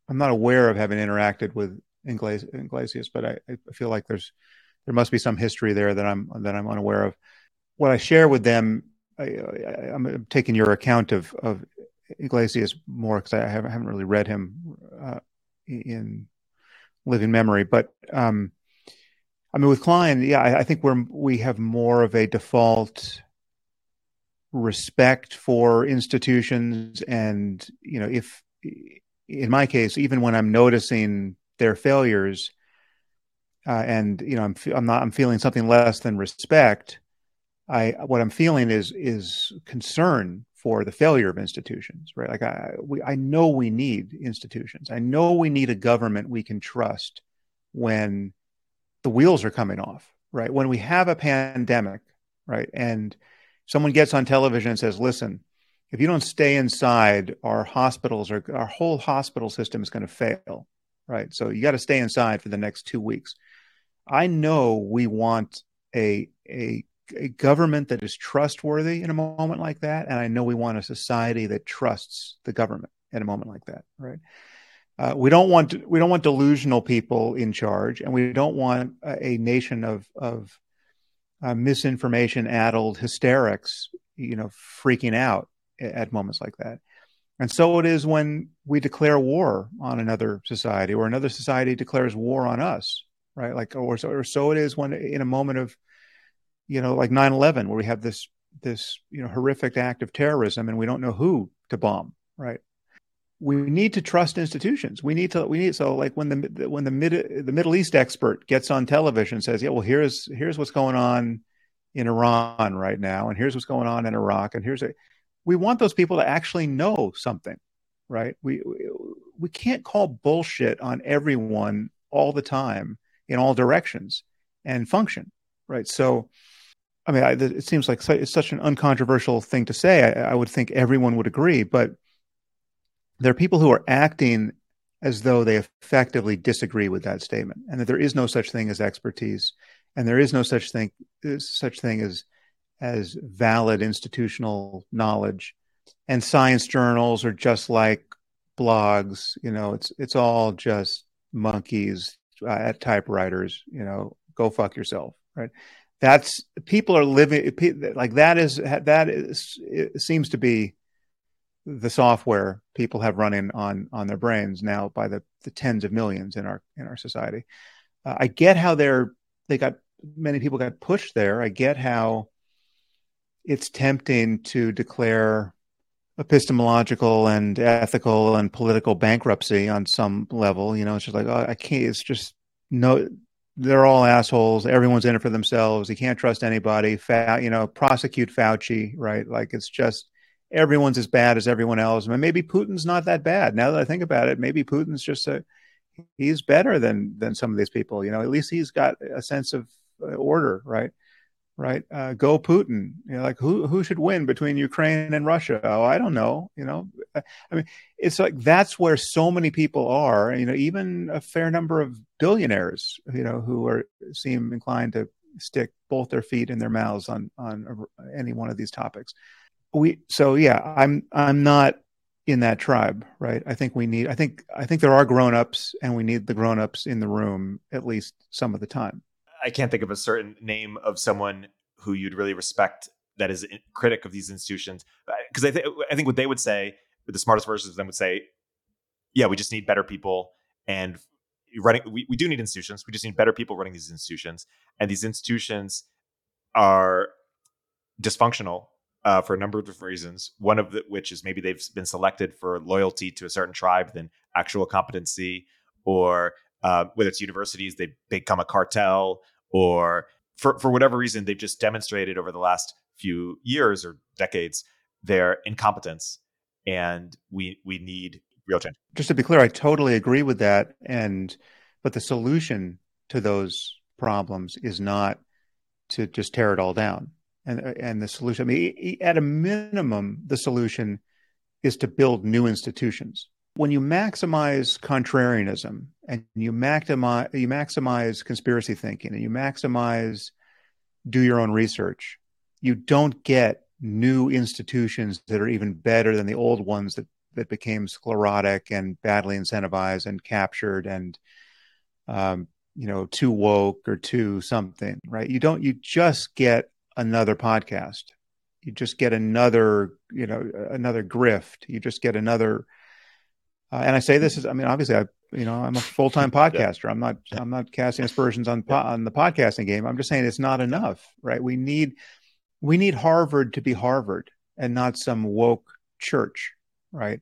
I'm not aware of having interacted with Yglesias, but I, I feel like there's there must be some history there that I'm that I'm unaware of. What I share with them, I, am taking your account of of Yglesias more because I haven't, haven't, really read him uh, in living memory. But um, I mean, with Klein, yeah, I, I, think we're we have more of a default respect for institutions, and you know, if in my case, even when I'm noticing their failures, uh, and you know, I'm I'm not I'm feeling something less than respect. I what I'm feeling is is concern for the failure of institutions, right? Like I, we, I know we need institutions. I know we need a government we can trust when the wheels are coming off, right? When we have a pandemic, right? And someone gets on television and says, listen, if you don't stay inside, our hospitals are, our whole hospital system is going to fail, right? So you got to stay inside for the next two weeks. I know we want a, a a government that is trustworthy in a moment like that, and I know we want a society that trusts the government in a moment like that, right? Uh, we don't want we don't want delusional people in charge, and we don't want a, a nation of of uh, misinformation addled hysterics, you know, freaking out at moments like that. And so it is when we declare war on another society, or another society declares war on us, right? Like, or so, or so it is when in a moment of you know, like 9/11, where we have this this you know horrific act of terrorism, and we don't know who to bomb, right? We need to trust institutions. We need to. We need so like when the when the mid the Middle East expert gets on television and says, "Yeah, well, here's here's what's going on in Iran right now, and here's what's going on in Iraq, and here's a." We want those people to actually know something, right? We we can't call bullshit on everyone all the time in all directions and function, right? So I mean, I, it seems like it's such an uncontroversial thing to say. I, I, would think everyone would agree, but there are people who are acting as though they effectively disagree with that statement, and that there is no such thing as expertise, and there is no such thing such thing as as valid institutional knowledge, and science journals are just like blogs. You know, it's it's all just monkeys uh, at typewriters. You know, go fuck yourself, right? that's people are living like that is that is seems to be the software people have running on on their brains now by the, the tens of millions in our in our society. Uh, I get how they're they got many people got pushed there. I get how it's tempting to declare epistemological and ethical and political bankruptcy on some level. You know, it's just like oh, I can't. It's just no they're all assholes. Everyone's in it for themselves. You can't trust anybody. Fa- you know, prosecute Fauci, right? Like it's just everyone's as bad as everyone else. I mean, maybe Putin's not that bad. Now that I think about it, maybe Putin's just a he's better than than some of these people. You know, at least he's got a sense of uh, order, right? Right? Uh, go Putin. You know, like who who should win between Ukraine and Russia? Oh, I don't know. You know, I mean, it's like that's where so many people are. You know, even a fair number of billionaires, you know, who are seem inclined to stick both their feet in their mouths on on any one of these topics. We so yeah, I'm I'm not in that tribe, right? I think we need. I think I think there are grown-ups, and we need the grown-ups in the room at least some of the time. I can't think of a certain name of someone who you'd really respect that is a critic of these institutions. Because I think I think what they would say, the smartest versions of them would say, yeah, we just need better people and running. We, we do need institutions. We just need better people running these institutions, and these institutions are dysfunctional uh, for a number of different reasons. One of the, which is maybe they've been selected for loyalty to a certain tribe than actual competency or uh, whether it's universities, they become a cartel, or for for whatever reason, they've just demonstrated over the last few years or decades their incompetence, and we we need real change. Just to be clear, I totally agree with that, and but the solution to those problems is not to just tear it all down. And and the solution, I mean, at a minimum, the solution is to build new institutions. When you maximize contrarianism and you maximize you maximize conspiracy thinking and you maximize do your own research, you don't get new institutions that are even better than the old ones that that became sclerotic and badly incentivized and captured and um, you know too woke or too something right? You don't you just get another podcast. You just get another you know another grift. You just get another uh, and i say this is i mean obviously i you know i'm a full-time podcaster. I'm not i'm not casting aspersions on on the podcasting game. I'm just saying it's not enough right? We need we need harvard to be harvard and not some woke church right?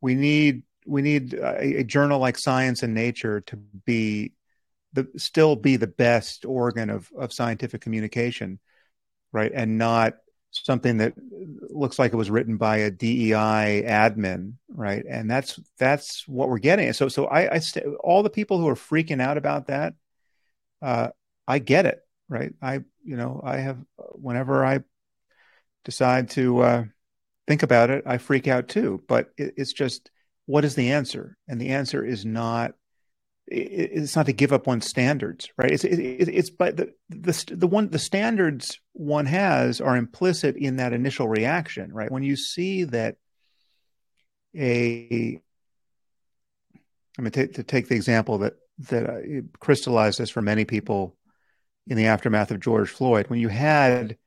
We need we need a, a journal like science and nature to be the still be the best organ of of scientific communication, right? And not something that looks like it was written by a DEI admin, right? And that's that's what we're getting. So so I, I st- all the people who are freaking out about that, uh, I get it, right? I you know I have whenever I decide to uh, think about it, I freak out too. But it, it's just what is the answer? And the answer is not it's not to give up one's standards, right? It's it, it's but the the the one the standards one has are implicit in that initial reaction, right? When you see that a, I mean, to, to take the example that that crystallized this for many people in the aftermath of George Floyd, when you had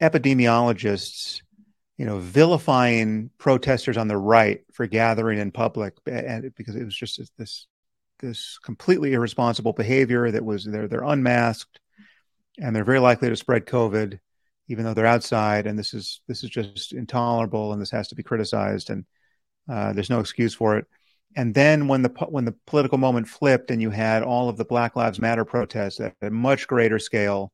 epidemiologists, you know, vilifying protesters on the right for gathering in public, and because it was just this this completely irresponsible behavior that was they're they're unmasked and they're very likely to spread COVID, even though they're outside. And this is this is just intolerable, and this has to be criticized. And uh, there's no excuse for it. And then when the when the political moment flipped, and you had all of the Black Lives Matter protests at a much greater scale,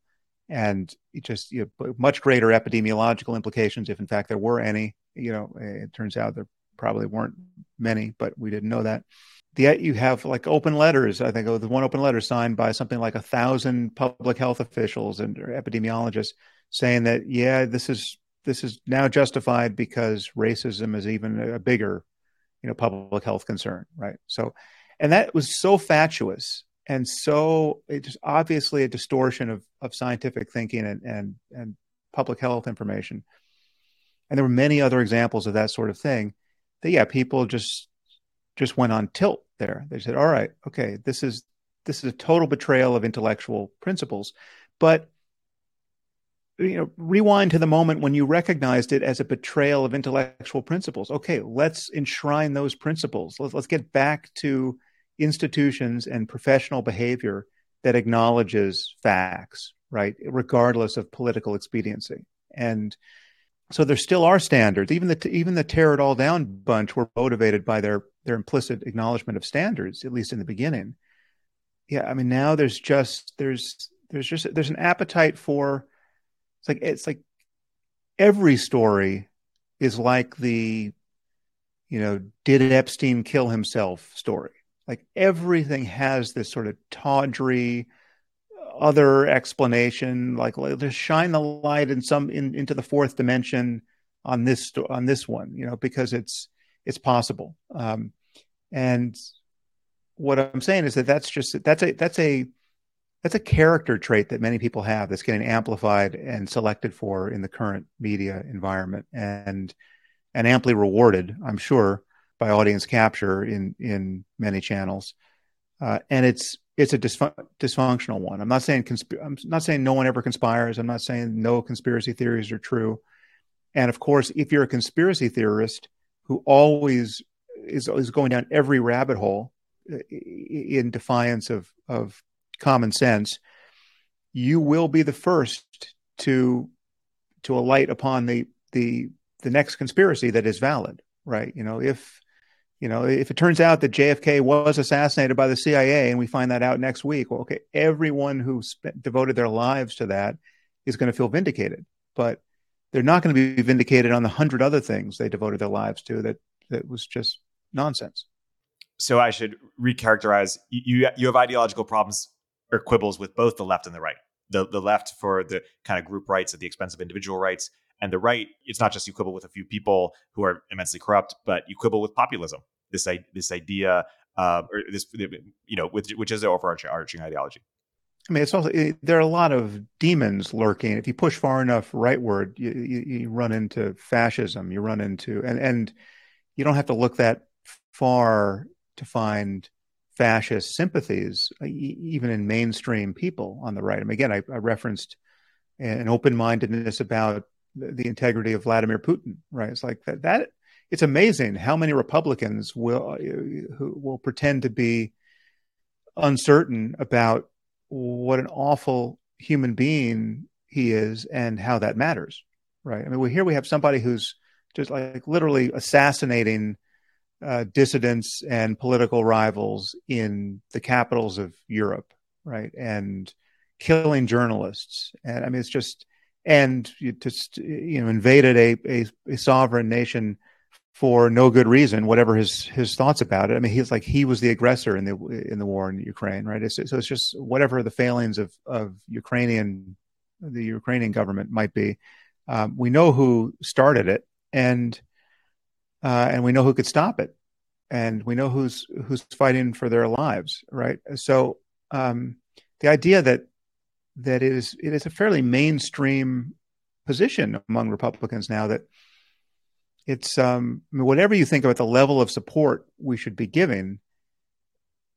and just you know, much greater epidemiological implications, if in fact there were any. You know, it turns out there probably weren't many, but we didn't know that the you have like open letters. I think oh, the one open letter signed by something like a thousand public health officials and epidemiologists saying that yeah, this is this is now justified because racism is even a bigger, you know, public health concern, right? So, and that was so fatuous and so it's obviously a distortion of of scientific thinking and and and public health information. And there were many other examples of that sort of thing. That yeah, people just just went on tilt there. They said, "All right, okay, this is this is a total betrayal of intellectual principles." But you know, rewind to the moment when you recognized it as a betrayal of intellectual principles. Okay, let's enshrine those principles. Let's, let's get back to institutions and professional behavior that acknowledges facts, right, regardless of political expediency. And so there still are standards. Even the even the tear it all down bunch were motivated by their their implicit acknowledgement of standards, at least in the beginning. Yeah, I mean now there's just there's there's just there's an appetite for it's like it's like every story is like the you know did Epstein kill himself story. Like everything has this sort of tawdry other explanation like to shine the light in some in, into the fourth dimension on this on this one you know because it's it's possible. Um, and what I'm saying is that that's just that's a that's a that's a character trait that many people have that's getting amplified and selected for in the current media environment and and amply rewarded, I'm sure, by audience capture in in many channels. Uh, and it's it's a dysfunctional one. I'm not saying consp- I'm not saying no one ever conspires. I'm not saying no conspiracy theories are true. And of course, if you're a conspiracy theorist, who always is, is going down every rabbit hole uh, in defiance of, of common sense, you will be the first to to alight upon the the the next conspiracy that is valid, right? You know, if You know, if it turns out that JFK was assassinated by the CIA and we find that out next week, well, okay, everyone who spent, devoted their lives to that is going to feel vindicated. But they're not going to be vindicated on the hundred other things they devoted their lives to that that was just nonsense. So I should recharacterize you you have ideological problems or quibbles with both the left and the right. The the left for the kind of group rights at the expense of individual rights, and the right, it's not just you quibble with a few people who are immensely corrupt, but you quibble with populism. This this idea, uh, or this you know, which, which is the overarching ideology. I mean, it's also it, there are a lot of demons lurking. If you push far enough rightward, you, you, you run into fascism. You run into and and you don't have to look that far to find fascist sympathies, even in mainstream people on the right. I mean, again, I, I referenced an open mindedness about the integrity of Vladimir Putin, right? It's like that, that it's amazing how many Republicans will who will pretend to be uncertain about what an awful human being he is and how that matters, right? I mean, here we have somebody who's just like literally assassinating uh, dissidents and political rivals in the capitals of Europe, right? And killing journalists, and I mean, it's just and you just you know invaded a, a, a sovereign nation for no good reason, whatever his his thoughts about it. I mean, he's like he was the aggressor in the in the war in Ukraine, right? It's, so it's just whatever the failings of of Ukrainian the Ukrainian government might be. Um, we know who started it, and uh, and we know who could stop it, and we know who's who's fighting for their lives, right? So um, the idea that that it is it is a fairly mainstream position among Republicans now that it's um, whatever you think about the level of support we should be giving,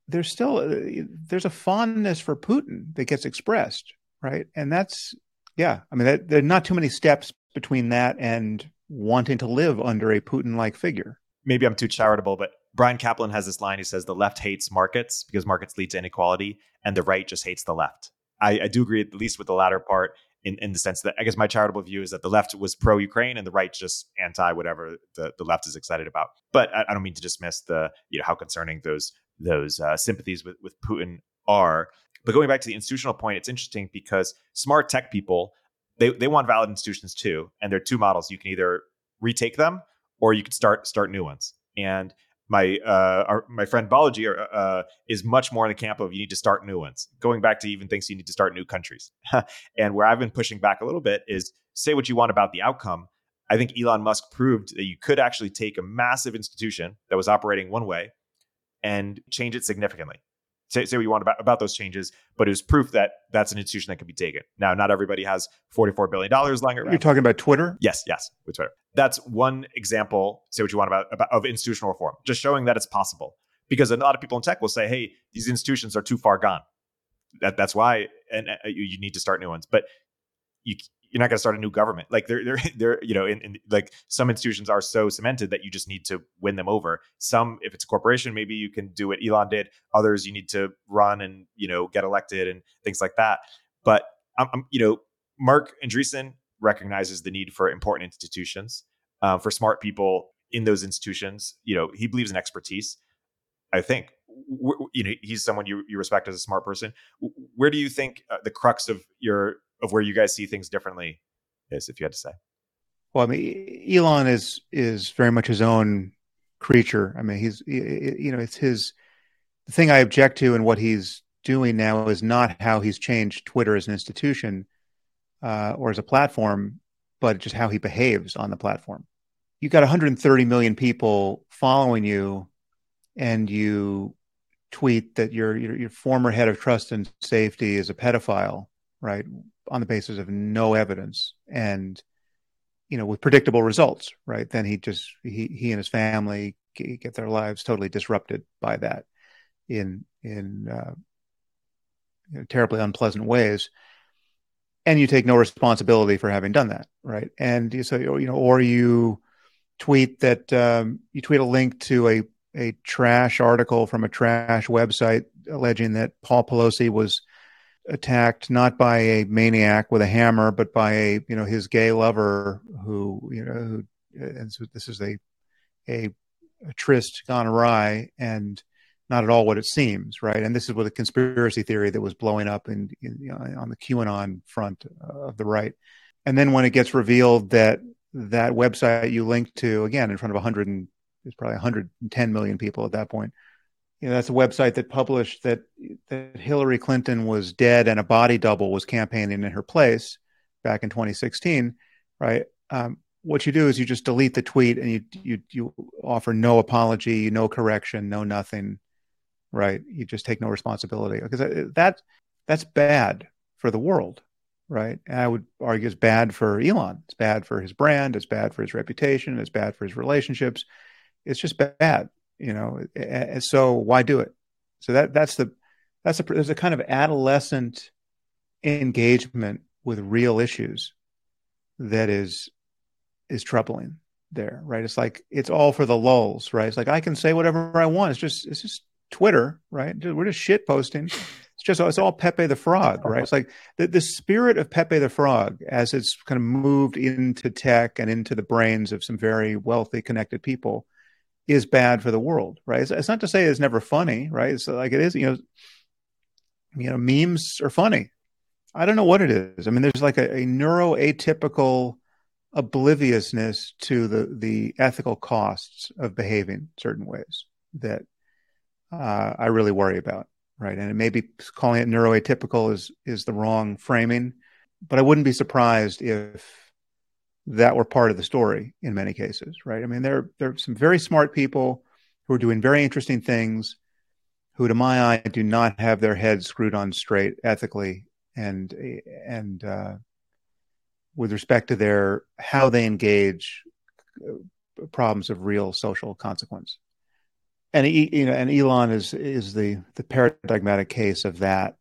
there's still uh, there's a fondness for Putin that gets expressed, right? And that's yeah, I mean, that, there are not too many steps between that and wanting to live under a Putin-like figure. Maybe I'm too charitable, but Bryan Caplan has this line. He says the left hates markets because markets lead to inequality, and the right just hates the left. I, I do agree at least with the latter part in, in the sense that I guess my charitable view is that the left was pro Ukraine and the right just anti whatever the, the left is excited about. But I, I don't mean to dismiss the you know how concerning those those uh, sympathies with with Putin are. But going back to the institutional point, it's interesting because smart tech people they they want valid institutions too, and there are two models. You can either retake them or you can start start new ones. And my uh, our, my friend Balaji uh, uh, is much more in the camp of you need to start new ones. Going back to even thinks you need to start new countries. and where I've been pushing back a little bit is say what you want about the outcome. I think Elon Musk proved that you could actually take a massive institution that was operating one way and change it significantly say, say what you want about, about those changes, but it was proof that that's an institution that can be taken. Now, not everybody has $44 billion lying around. You're talking about Twitter? Yes, yes, with Twitter. That's one example, say what you want about, about of institutional reform, just showing that it's possible. Because a lot of people in tech will say, hey, these institutions are too far gone. That, that's why and uh, you, need to start new ones. But you you're not going to start a new government. Like they're they're they're you know in, in, like some institutions are so cemented that you just need to win them over. Some, if it's a corporation, maybe you can do what Elon did. Others, you need to run and you know get elected and things like that. But I'm, I'm you know Marc Andreessen recognizes the need for important institutions uh, for smart people in those institutions. You know he believes in expertise. I think you know he's someone you, you respect as a smart person where do you think uh, the crux of your of where you guys see things differently is, if you had to say? Well, I mean, Elon is is very much his own creature. I mean, he's you know, it's his the thing I object to and what he's doing now is not how he's changed Twitter as an institution uh, or as a platform, but just how he behaves on the platform. You got 130 million people following you, and you tweet that your, your your former head of trust and safety is a pedophile, right? on the basis of no evidence and you know with predictable results right then he just he he and his family get their lives totally disrupted by that in in uh, you know, terribly unpleasant ways and you take no responsibility for having done that right? And you say you know or you tweet that um, you tweet a link to a a trash article from a trash website alleging that Paul Pelosi was attacked not by a maniac with a hammer, but by a you know his gay lover who you know who, and so this is a a a tryst gone awry. And not at all what it seems, right? And this is what a conspiracy theory that was blowing up in, in you know, on the QAnon front of the right. And then when it gets revealed that that website you linked to, again, in front of 100 and it's probably 110 million people at that point, you know, that's a website that published that that Hillary Clinton was dead and a body double was campaigning in her place back in 2016, right? Um, what you do is you just delete the tweet and you you you offer no apology, no correction, no nothing, right? You just take no responsibility because uh, that that's bad for the world, right? And I would argue it's bad for Elon. It's bad for his brand. It's bad for his reputation. It's bad for his relationships. It's just bad, you know. And so why do it? So that that's the that's a there's a kind of adolescent engagement with real issues that is is troubling there, right? It's like it's all for the lulls, right? It's like I can say whatever I want. It's just it's just Twitter, right? We're just shit posting. It's just it's all Pepe the Frog, right? It's like the, the spirit of Pepe the Frog as it's kind of moved into tech and into the brains of some very wealthy, connected people is bad for the world, right? It's, it's not to say it's never funny, right? It's like it is, you know, you know, memes are funny. I don't know what it is. I mean, there's like a, a neuroatypical obliviousness to the the ethical costs of behaving certain ways that uh, I really worry about. Right, and maybe calling it neuroatypical is is the wrong framing, but I wouldn't be surprised if that were part of the story in many cases. Right, I mean there there are some very smart people who are doing very interesting things, who, to my eye, do not have their heads screwed on straight ethically and and uh, with respect to their how they engage uh, problems of real social consequence. And you know, and Elon is is the the paradigmatic case of that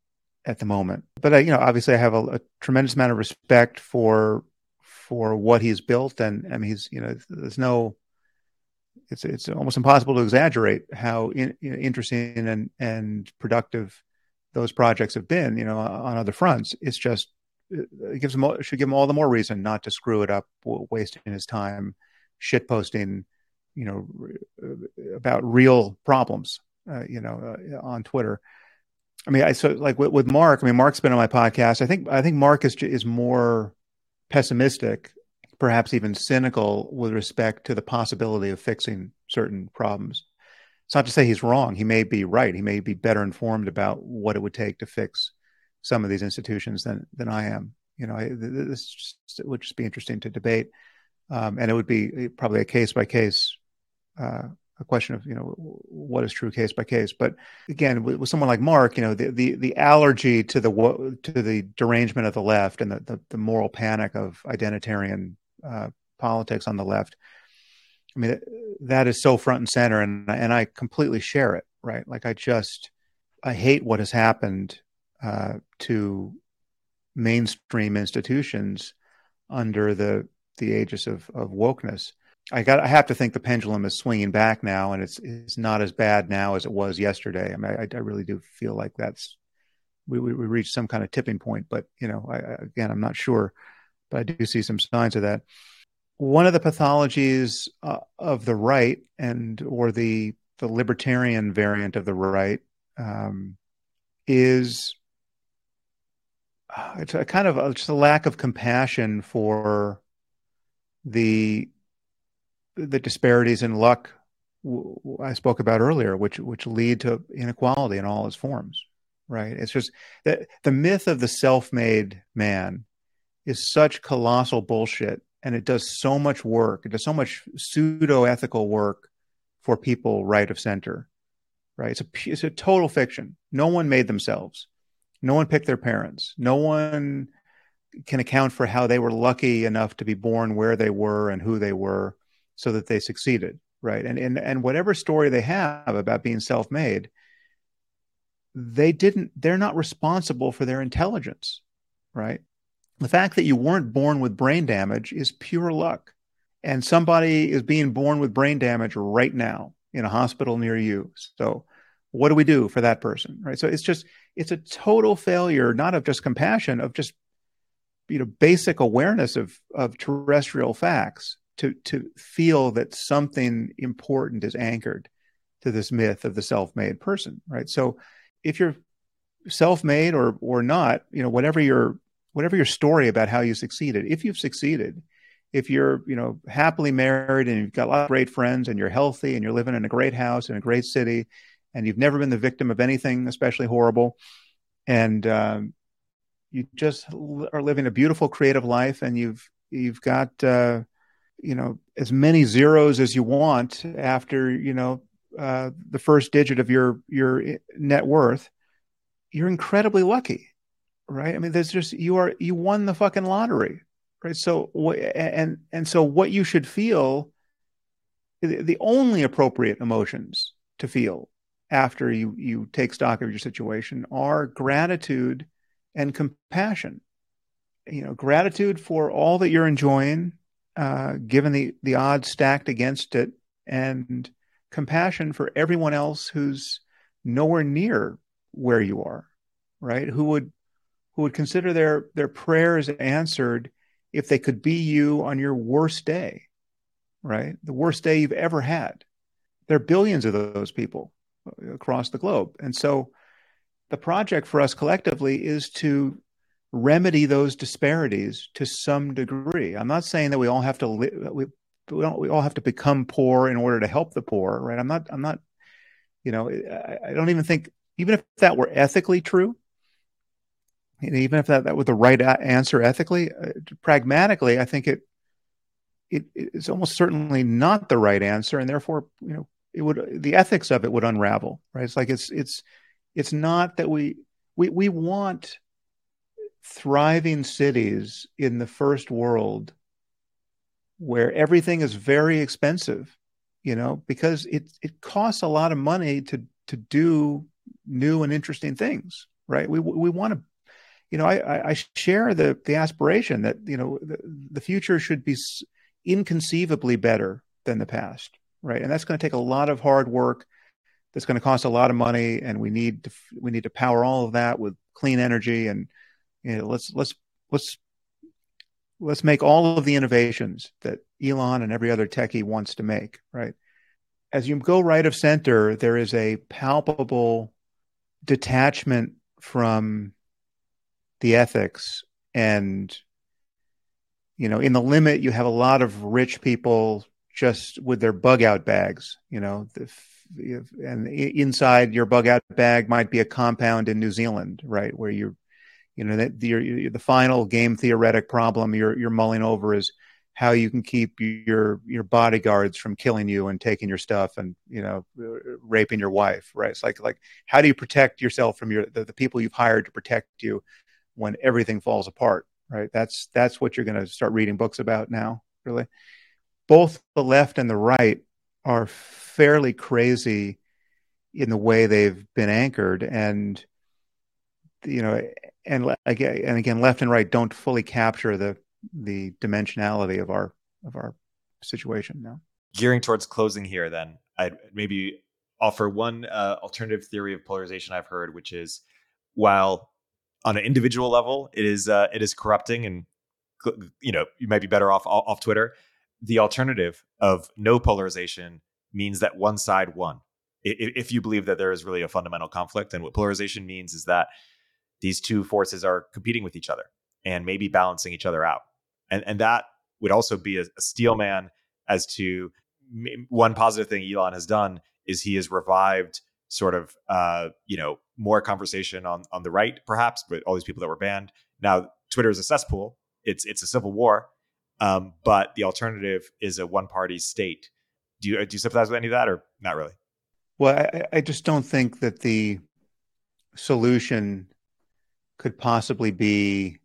at the moment. But I, you know, obviously, I have a, a tremendous amount of respect for for what he's built, and I mean, he's you know, there's no. It's it's almost impossible to exaggerate how in, you know, interesting and and productive those projects have been. You know, on other fronts, it's just it gives him should give him all the more reason not to screw it up, wasting his time shit posting, you know, about real problems, uh, you know, uh, on Twitter. I mean, I so like with, with, Marc. I mean, Marc's been on my podcast. I think I think Marc is is more pessimistic, perhaps even cynical, with respect to the possibility of fixing certain problems. It's not to say he's wrong. He may be right. He may be better informed about what it would take to fix some of these institutions than than I am. You know, I, this just, would just be interesting to debate, um, and it would be probably a case by case. A question of you know what is true case by case, but again, with, with, someone like Marc, you know the, the the allergy to the to the derangement of the left and the the, the moral panic of identitarian uh, politics on the left. I mean, that is so front and center, and and I completely share it. Right, like I just I hate what has happened uh, to mainstream institutions under the the aegis of, of wokeness. I got I have to think the pendulum is swinging back now, and it's it's not as bad now as it was yesterday. I mean, I, I really do feel like that's we, we, we reached some kind of tipping point, but you know, I, again, I'm not sure, but I do see some signs of that. One of the pathologies uh, of the right and or the the libertarian variant of the right um, is it's a kind of a, just a lack of compassion for the the disparities in luck I spoke about earlier, which which lead to inequality in all its forms. Right? It's just that the myth of the self-made man is such colossal bullshit, and it does so much work. It does so much pseudo-ethical work for people right of center. Right? It's a it's a total fiction. No one made themselves. No one picked their parents. No one can account for how they were lucky enough to be born where they were and who they were so that they succeeded, right? And and and whatever story they have about being self-made, they didn't they're not responsible for their intelligence, right? The fact that you weren't born with brain damage is pure luck. And somebody is being born with brain damage right now in a hospital near you. So what do we do for that person right so it's just it's a total failure not of just compassion of just you know basic awareness of of terrestrial facts to to feel that something important is anchored to this myth of the self-made person, right? So if you're self-made or or not, you know, whatever your whatever your story about how you succeeded, if you've succeeded, if you're, you know, happily married and you've got a lot of great friends and you're healthy and you're living in a great house in a great city and you've never been the victim of anything especially horrible and um, you just are living a beautiful creative life and you've you've got uh, you know as many zeros as you want after you know uh, the first digit of your your net worth, you're incredibly lucky, right? I mean, there's just you are you won the fucking lottery, right? So and and so what you should feel, the only appropriate emotions to feel after you you take stock of your situation are gratitude and compassion. You know, gratitude for all that you're enjoying, uh, given the the odds stacked against it, and compassion for everyone else who's nowhere near where you are, right? Who would who would consider their their prayers answered if they could be you on your worst day, right? The worst day you've ever had. There are billions of those people across the globe. And so the project for us collectively is to remedy those disparities to some degree. I'm not saying that we all have to li- we we don't we all have to become poor in order to help the poor, right? I'm not I'm not you know I, I don't even think even if that were ethically true, even if that that was the right answer ethically, uh, pragmatically, I think it it it's almost certainly not the right answer, and therefore you know it would the ethics of it would unravel, right? It's like it's it's it's not that we we we want thriving cities in the first world where everything is very expensive, you know, because it it costs a lot of money to to do new and interesting things, right? We we want to, you know, I I share the the aspiration that you know the, the future should be inconceivably better than the past, right? And that's going to take a lot of hard work. That's going to cost a lot of money, and we need to we need to power all of that with clean energy and you know let's let's let's let's make all of the innovations that Elon and every other techie wants to make, right? As you go right of center, there is a palpable detachment from the ethics and you know in the limit you have a lot of rich people just with their bug out bags you know and inside your bug out bag might be a compound in New Zealand right where you're you know that the, the final game theoretic problem you're you're mulling over is how you can keep your your bodyguards from killing you and taking your stuff and you know uh, raping your wife right? It's like like how do you protect yourself from your the, the people you've hired to protect you when everything falls apart right? That's that's what you're going to start reading books about now really. Both the left and the right are fairly crazy in the way they've been anchored and you know and again and again left and right don't fully capture the the dimensionality of our of our situation now gearing towards closing here then i'd maybe offer one uh, alternative theory of polarization i've heard which is while on an individual level it is uh, it is corrupting and you know you might be better off off twitter the alternative of no polarization means that one side won. If you believe that there is really a fundamental conflict and what polarization means is that these two forces are competing with each other and maybe balancing each other out. And and that would also be a, a steel man as to one positive thing Elon has done is he has revived sort of uh, you know more conversation on on the right perhaps but all these people that were banned. Now Twitter is a cesspool. It's it's a civil war, um, but the alternative is a one party state. Do you do you sympathize with any of that or not really? Well, I, I just don't think that the solution could possibly be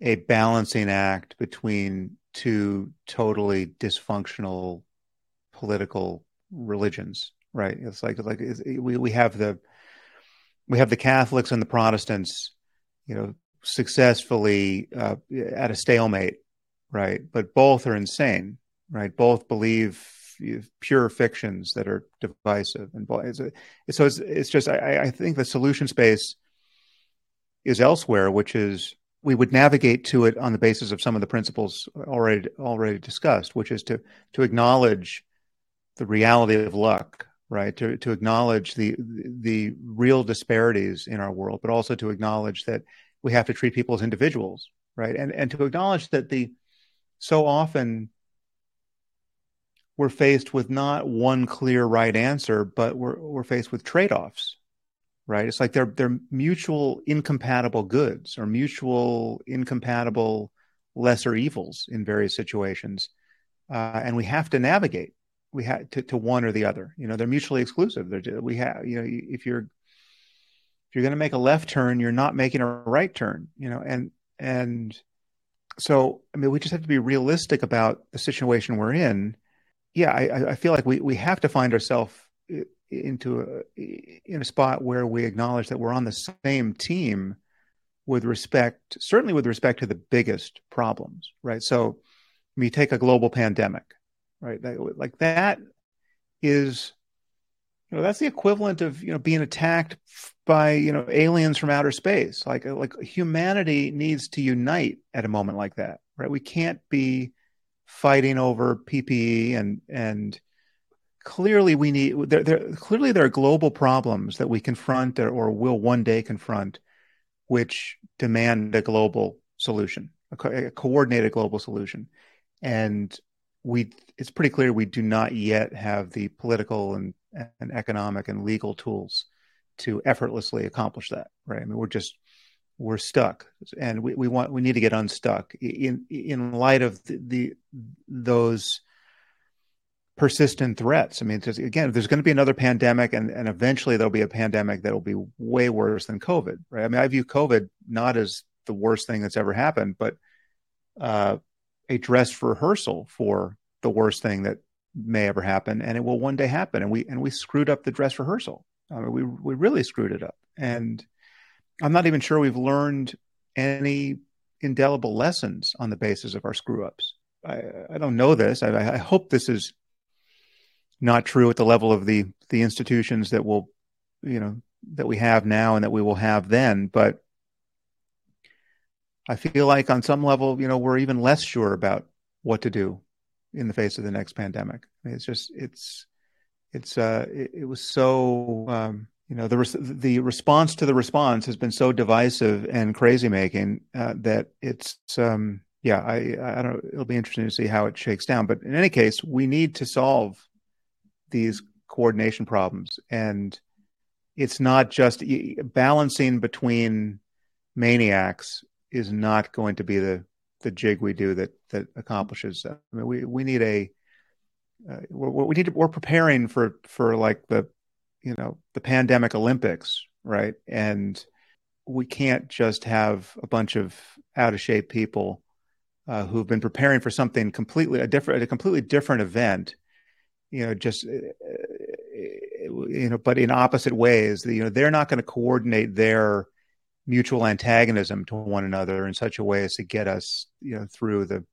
a balancing act between two totally dysfunctional political religions right? It's like like it's, we we have the we have the catholics and the protestants you know successfully uh, at a stalemate right? But both are insane right? Both believe pure fictions that are divisive and so it's it's just I, I think the solution space is elsewhere, which is we would navigate to it on the basis of some of the principles already already discussed, which is to to acknowledge the reality of luck, right? To to acknowledge the the real disparities in our world, but also to acknowledge that we have to treat people as individuals, right? And and to acknowledge that the so often we're faced with not one clear right answer, but we're we're faced with trade-offs, right? It's like they're they're mutual incompatible goods or mutual incompatible lesser evils in various situations, uh, and we have to navigate. We have to, to one or the other. You know, they're mutually exclusive. They're, we have you know if you're if you're going to make a left turn, you're not making a right turn. You know, and and so I mean, we just have to be realistic about the situation we're in yeah, I, I feel like we, we have to find ourselves into a, in a spot where we acknowledge that we're on the same team with respect, certainly with respect to the biggest problems, right? So, me take a global pandemic, right? Like that is, you know, that's the equivalent of you know being attacked by you know aliens from outer space. Like like humanity needs to unite at a moment like that, right? We can't be fighting over PPE and and clearly we need there, there clearly there are global problems that we confront or, or will one day confront which demand a global solution a, co- a, coordinated global solution. And we it's pretty clear we do not yet have the political and, and economic and legal tools to effortlessly accomplish that right? I mean we're just we're stuck. And we, we want we need to get unstuck. In in light of the, the those persistent threats i mean again there's going to be another pandemic and, and eventually there'll be a pandemic that will be way worse than covid right i mean i view covid not as the worst thing that's ever happened but uh, a dress rehearsal for the worst thing that may ever happen and it will one day happen and we and we screwed up the dress rehearsal I mean, we we really screwed it up and I'm not even sure we've learned any indelible lessons on the basis of our screw ups. I, I don't know this. I, I, hope this is not true at the level of the the institutions that will, you know, that we have now and that we will have then. But I feel like on some level, you know, we're even less sure about what to do in the face of the next pandemic. I mean, it's just it's it's uh it, it was so um, you know the res- the response to the response has been so divisive and crazy making uh, that it's um, yeah I I don't it'll be interesting to see how it shakes down but in any case we need to solve these coordination problems and it's not just balancing between maniacs is not going to be the the jig we do that that accomplishes that. I mean we we need a uh, we need to, we're preparing for for like the you know the pandemic Olympics, right? And we can't just have a bunch of out of shape people uh, who've been preparing for something completely a different a completely different event. You know, just uh, you know, but in opposite ways. You know, they're not going to coordinate their mutual antagonism to one another in such a way as to get us, you know, through the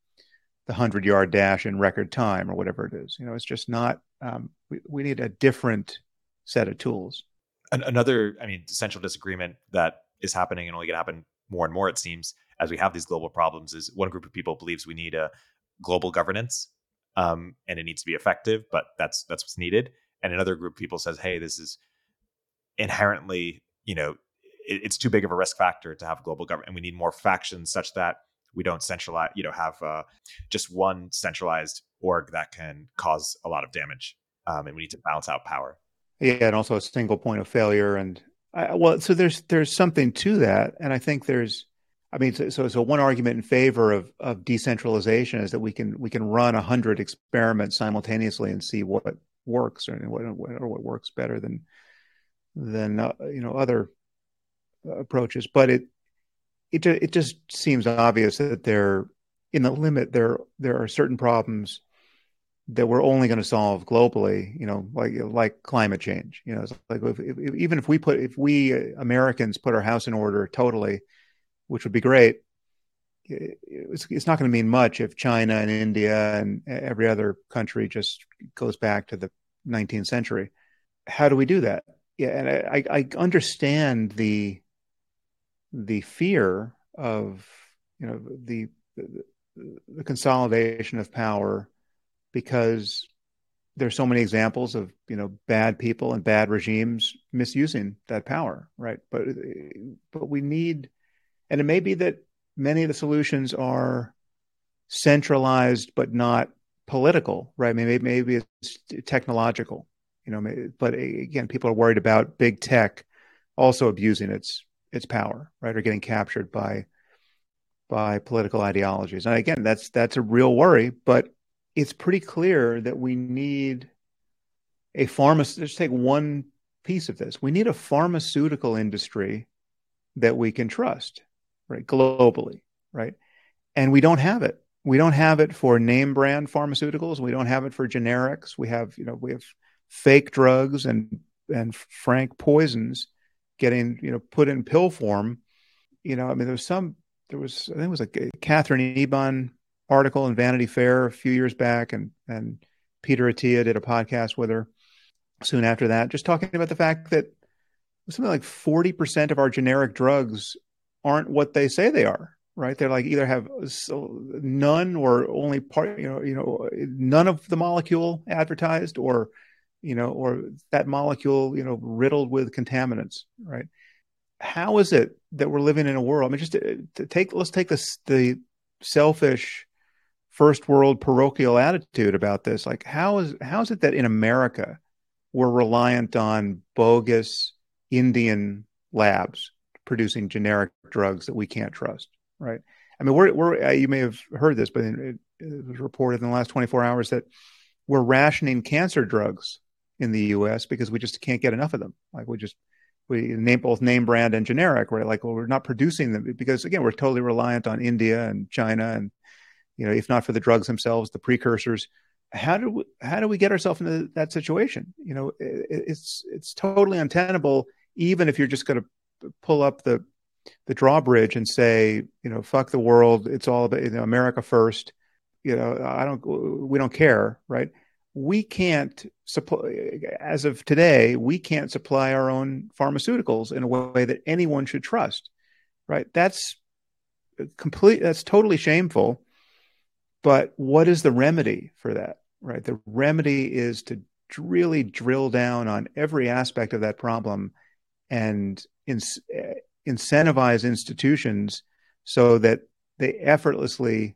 the hundred yard dash in record time or whatever it is. You know, it's just not. Um, we, we need a different set of tools. Another, I mean, central disagreement that is happening and only going to happen more and more, it seems, as we have these global problems, is one group of people believes we need a global governance, um, and it needs to be effective, but that's that's what's needed. And another group of people says, hey, this is inherently, you know, it, it's too big of a risk factor to have global government, and we need more factions such that we don't centralize, you know, have uh, just one centralized org that can cause a lot of damage, um, and we need to balance out power. Yeah, and also a single point of failure. And I, well, so there's there's something to that, and I think there's, I mean, so so, so one argument in favor of of decentralization is that we can we can run a hundred experiments simultaneously and see what works or what or what works better than than uh, you know other approaches. But it it it just seems obvious that there in the limit there there are certain problems that we're only going to solve globally, you know, like like climate change. You know, like if, if, even if we put if we Americans put our house in order totally, which would be great, it's, it's not going to mean much if China and India and every other country just goes back to the 19th century. How do we do that? Yeah, and I, I understand the the fear of you know the, the, consolidation of power because there's so many examples of you know bad people and bad regimes misusing that power right but but we need and it may be that many of the solutions are centralized but not political right maybe maybe it's technological you know but again people are worried about big tech also abusing its its power right or getting captured by by political ideologies and again that's that's a real worry but it's pretty clear that we need a pharma. Let's take one piece of this. We need a pharmaceutical industry that we can trust, right? Globally, right? And we don't have it. We don't have it for name brand pharmaceuticals. We don't have it for generics. We have, you know, we have fake drugs and and frank poisons getting, you know, put in pill form. You know, I mean, there was some. There was, I think it was like Katherine Eban article in Vanity Fair a few years back, and and Peter Attia did a podcast with her soon after that, just talking about the fact that something like forty percent of our generic drugs aren't what they say they are. Right? They're like either have none or only part, you know, you know, none of the molecule advertised, or you know, or that molecule, you know, riddled with contaminants. Right? How is it that we're living in a world? I mean, just uh, to, to take let's take this the selfish first world parochial attitude about this. Like, how is how is it that in America we're reliant on bogus Indian labs producing generic drugs that we can't trust? Right. I mean, we're we're uh, you may have heard this, but it, it was reported in the last 24 hours that we're rationing cancer drugs in the U.S. because we just can't get enough of them. Like we just we name both name brand and generic, right? Like, well, we're not producing them because again, we're totally reliant on India and China and you know, if not for the drugs themselves, the precursors. How do we, how do we get ourselves into that situation? You know, it, it's it's totally untenable. Even if you're just going to pull up the the drawbridge and say, you know, fuck the world. It's all about you know, America first. You know, I don't. We don't care, right? We can't supply as of today. We can't supply our own pharmaceuticals in a way that anyone should trust, right? That's complete. That's totally shameful but what is the remedy for that? Right. The remedy is to really drill down on every aspect of that problem and in, incentivize institutions so that they effortlessly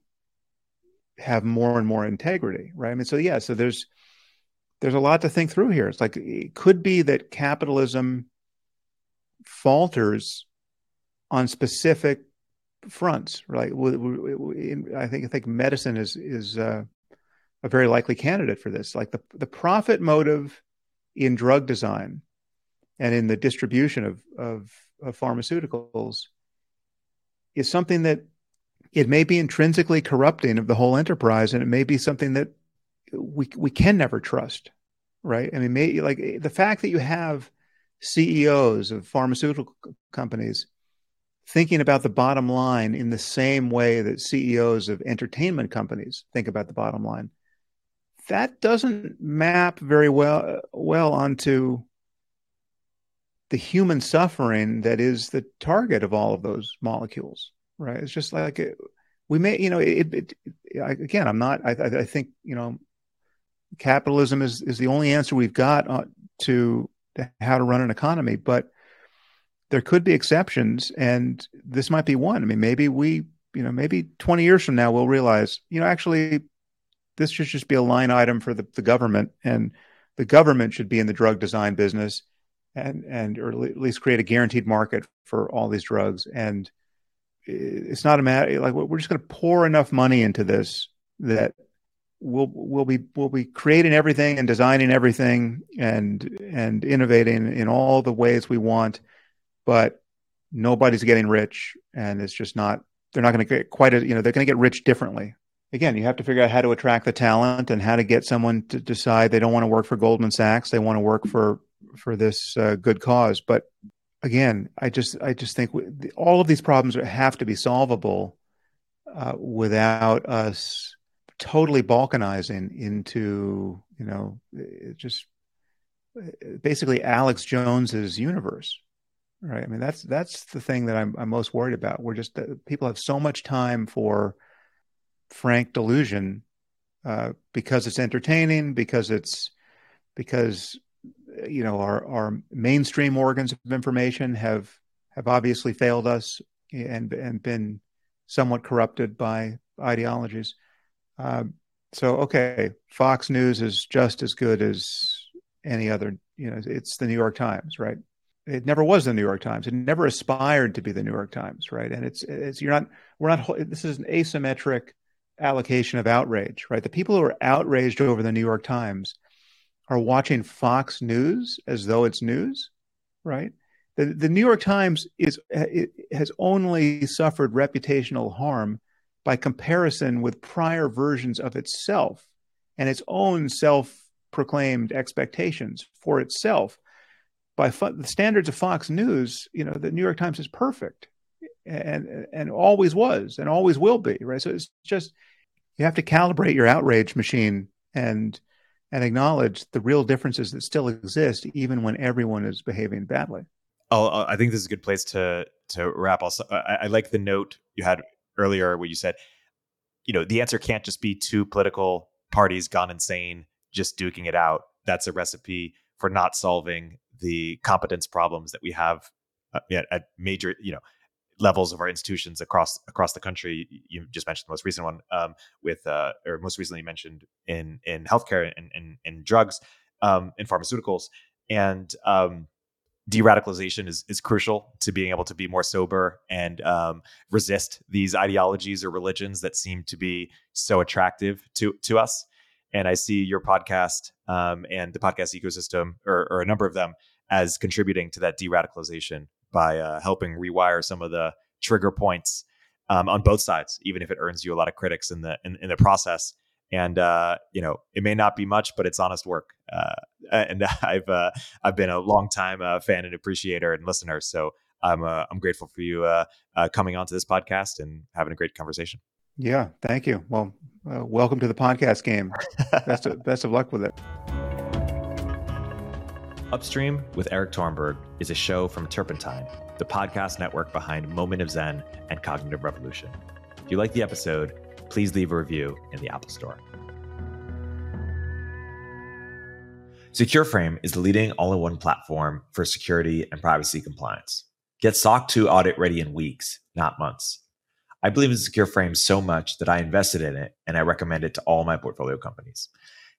have more and more integrity right i mean so yeah so there's there's a lot to think through here it's like it could be that capitalism falters on specific fronts, right? I think I think medicine is is uh, a very likely candidate for this. Like the the profit motive in drug design and in the distribution of of, of pharmaceuticals is something that it may be intrinsically corrupting of the whole enterprise, and it may be something that we we can never trust, right? I mean, may, like the fact that you have CEOs of pharmaceutical companies thinking about the bottom line in the same way that CEOs of entertainment companies think about the bottom line. That doesn't map very well well onto the human suffering that is the target of all of those molecules, right? It's just like it, we may, you know, it, it, it again, I'm not, I, I, think, you know, capitalism is, is the only answer we've got uh, to how to run an economy, but there could be exceptions, and this might be one. I mean, maybe we, you know, maybe 20 years from now, we'll realize, you know, actually, this should just be a line item for the, the government, and the government should be in the drug design business, and and or at least create a guaranteed market for all these drugs. And it's not a matter like we're just going to pour enough money into this that we'll we'll be we'll be creating everything and designing everything and and innovating in all the ways we want but nobody's getting rich. And it's just not they're not going to get quite a you know they're going to get rich differently. Again you have to figure out how to attract the talent and how to get someone to decide they don't want to work for goldman sachs. They want to work for for this uh, good cause but again i just i just think all of these problems have to be solvable uh, without us totally balkanizing into you know just basically alex jones's universe right? I mean, that's that's the thing that I'm I'm most worried about. We're just people have so much time for frank delusion uh, because it's entertaining, because it's because you know our our mainstream organs of information have have obviously failed us and and been somewhat corrupted by ideologies. Uh, so okay, Fox News is just as good as any other. You know, it's the New York Times, right? It never was the New York Times. It never aspired to be the New York Times, right? And it's it's you're not we're not. This is an asymmetric allocation of outrage, right? The people who are outraged over the New York Times are watching Fox News as though it's news, right? The, the New York Times is has only suffered reputational harm by comparison with prior versions of itself and its own self-proclaimed expectations for itself. By fo- the standards of Fox News, you know, the New York Times is perfect and and always was and always will be, right? So it's just you have to calibrate your outrage machine and and acknowledge the real differences that still exist, even when everyone is behaving badly. Oh, I think this is a good place to to wrap. Also, I, I like the note you had earlier where you said, you know, the answer can't just be two political parties gone insane just duking it out. That's a recipe for not solving the competence problems that we have uh, at major, you know, levels of our institutions across across the country. You just mentioned the most recent one um, with, uh, or most recently mentioned in in healthcare and in, in, drugs, um, in pharmaceuticals, and um, de-radicalization is is crucial to being able to be more sober and um, resist these ideologies or religions that seem to be so attractive to to us. And I see your podcast um, and the podcast ecosystem, or, or a number of them, as contributing to that de-radicalization by uh, helping rewire some of the trigger points um, on both sides, even if it earns you a lot of critics in the in, in the process. And uh, you know, it may not be much, but it's honest work. Uh, and I've uh, I've been a long time uh, fan and appreciator and listener, so I'm uh, I'm grateful for you coming onto this podcast and having a great conversation. Yeah, thank you. Well, welcome to the podcast game. best of, best of luck with it. Upstream with Erik Torenberg is a show from Turpentine, the podcast network behind Moment of Zen and Cognitive Revolution. If you like the episode, please leave a review in the Apple Store. SecureFrame is the leading all in one platform for security and privacy compliance. Get SOC 2 audit ready in weeks, not months. I believe in SecureFrame so much that I invested in it and I recommend it to all my portfolio companies.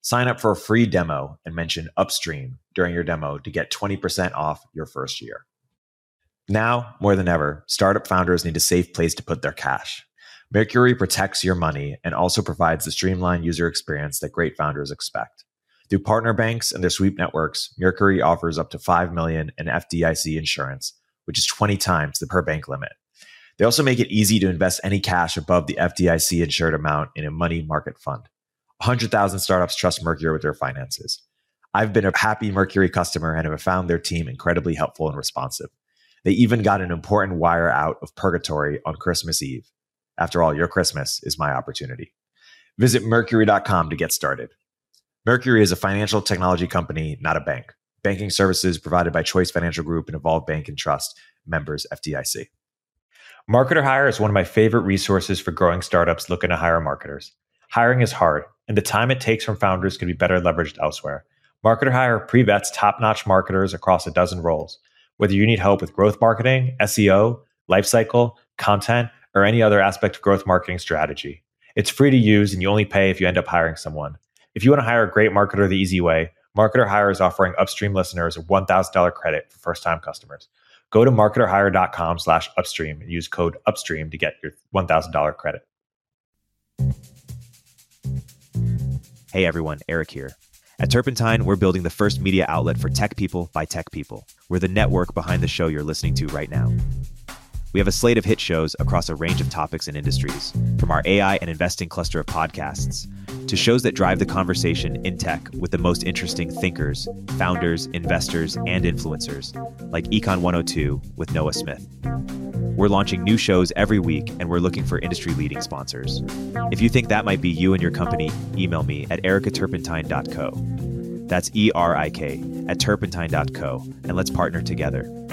Sign up for a free demo and mention Upstream during your demo to get 20% off your first year. Now, more than ever, startup founders need a safe place to put their cash. Mercury protects your money and also provides the streamlined user experience that great founders expect. Through partner banks and their sweep networks, Mercury offers up to 5 million in FDIC insurance, which is 20 times the per bank limit. They also make it easy to invest any cash above the FDIC insured amount in a money market fund. 100,000 startups trust Mercury with their finances. I've been a happy Mercury customer and have found their team incredibly helpful and responsive. They even got an important wire out of purgatory on Christmas Eve. After all, your Christmas is my opportunity. Visit Mercury.com to get started. Mercury is a financial technology company, not a bank. Banking services provided by Choice Financial Group and Evolve Bank and Trust, members FDIC. Marketer Hire is one of my favorite resources for growing startups looking to hire marketers. Hiring is hard, and the time it takes from founders can be better leveraged elsewhere. Marketer Hire pre vets top notch marketers across a dozen roles. Whether you need help with growth marketing, SEO, lifecycle, content, or any other aspect of growth marketing strategy. It's free to use and you only pay if you end up hiring someone. If you want to hire a great marketer the easy way, Marketer Hire is offering upstream listeners a $1,000 credit for first-time customers. Go to marketerhire.com slash upstream and use code upstream to get your $1,000 credit. Hey everyone, Erik here. At Turpentine, we're building the first media outlet for tech people by tech people. We're the network behind the show you're listening to right now. We have a slate of hit shows across a range of topics and industries, from our AI and investing cluster of podcasts to shows that drive the conversation in tech with the most interesting thinkers, founders, investors, and influencers, like Econ 102 with Noah Smith. We're launching new shows every week, and we're looking for industry leading sponsors. If you think that might be you and your company, email me at erikaturpentine.co. That's E R I K at turpentine.co, and let's partner together.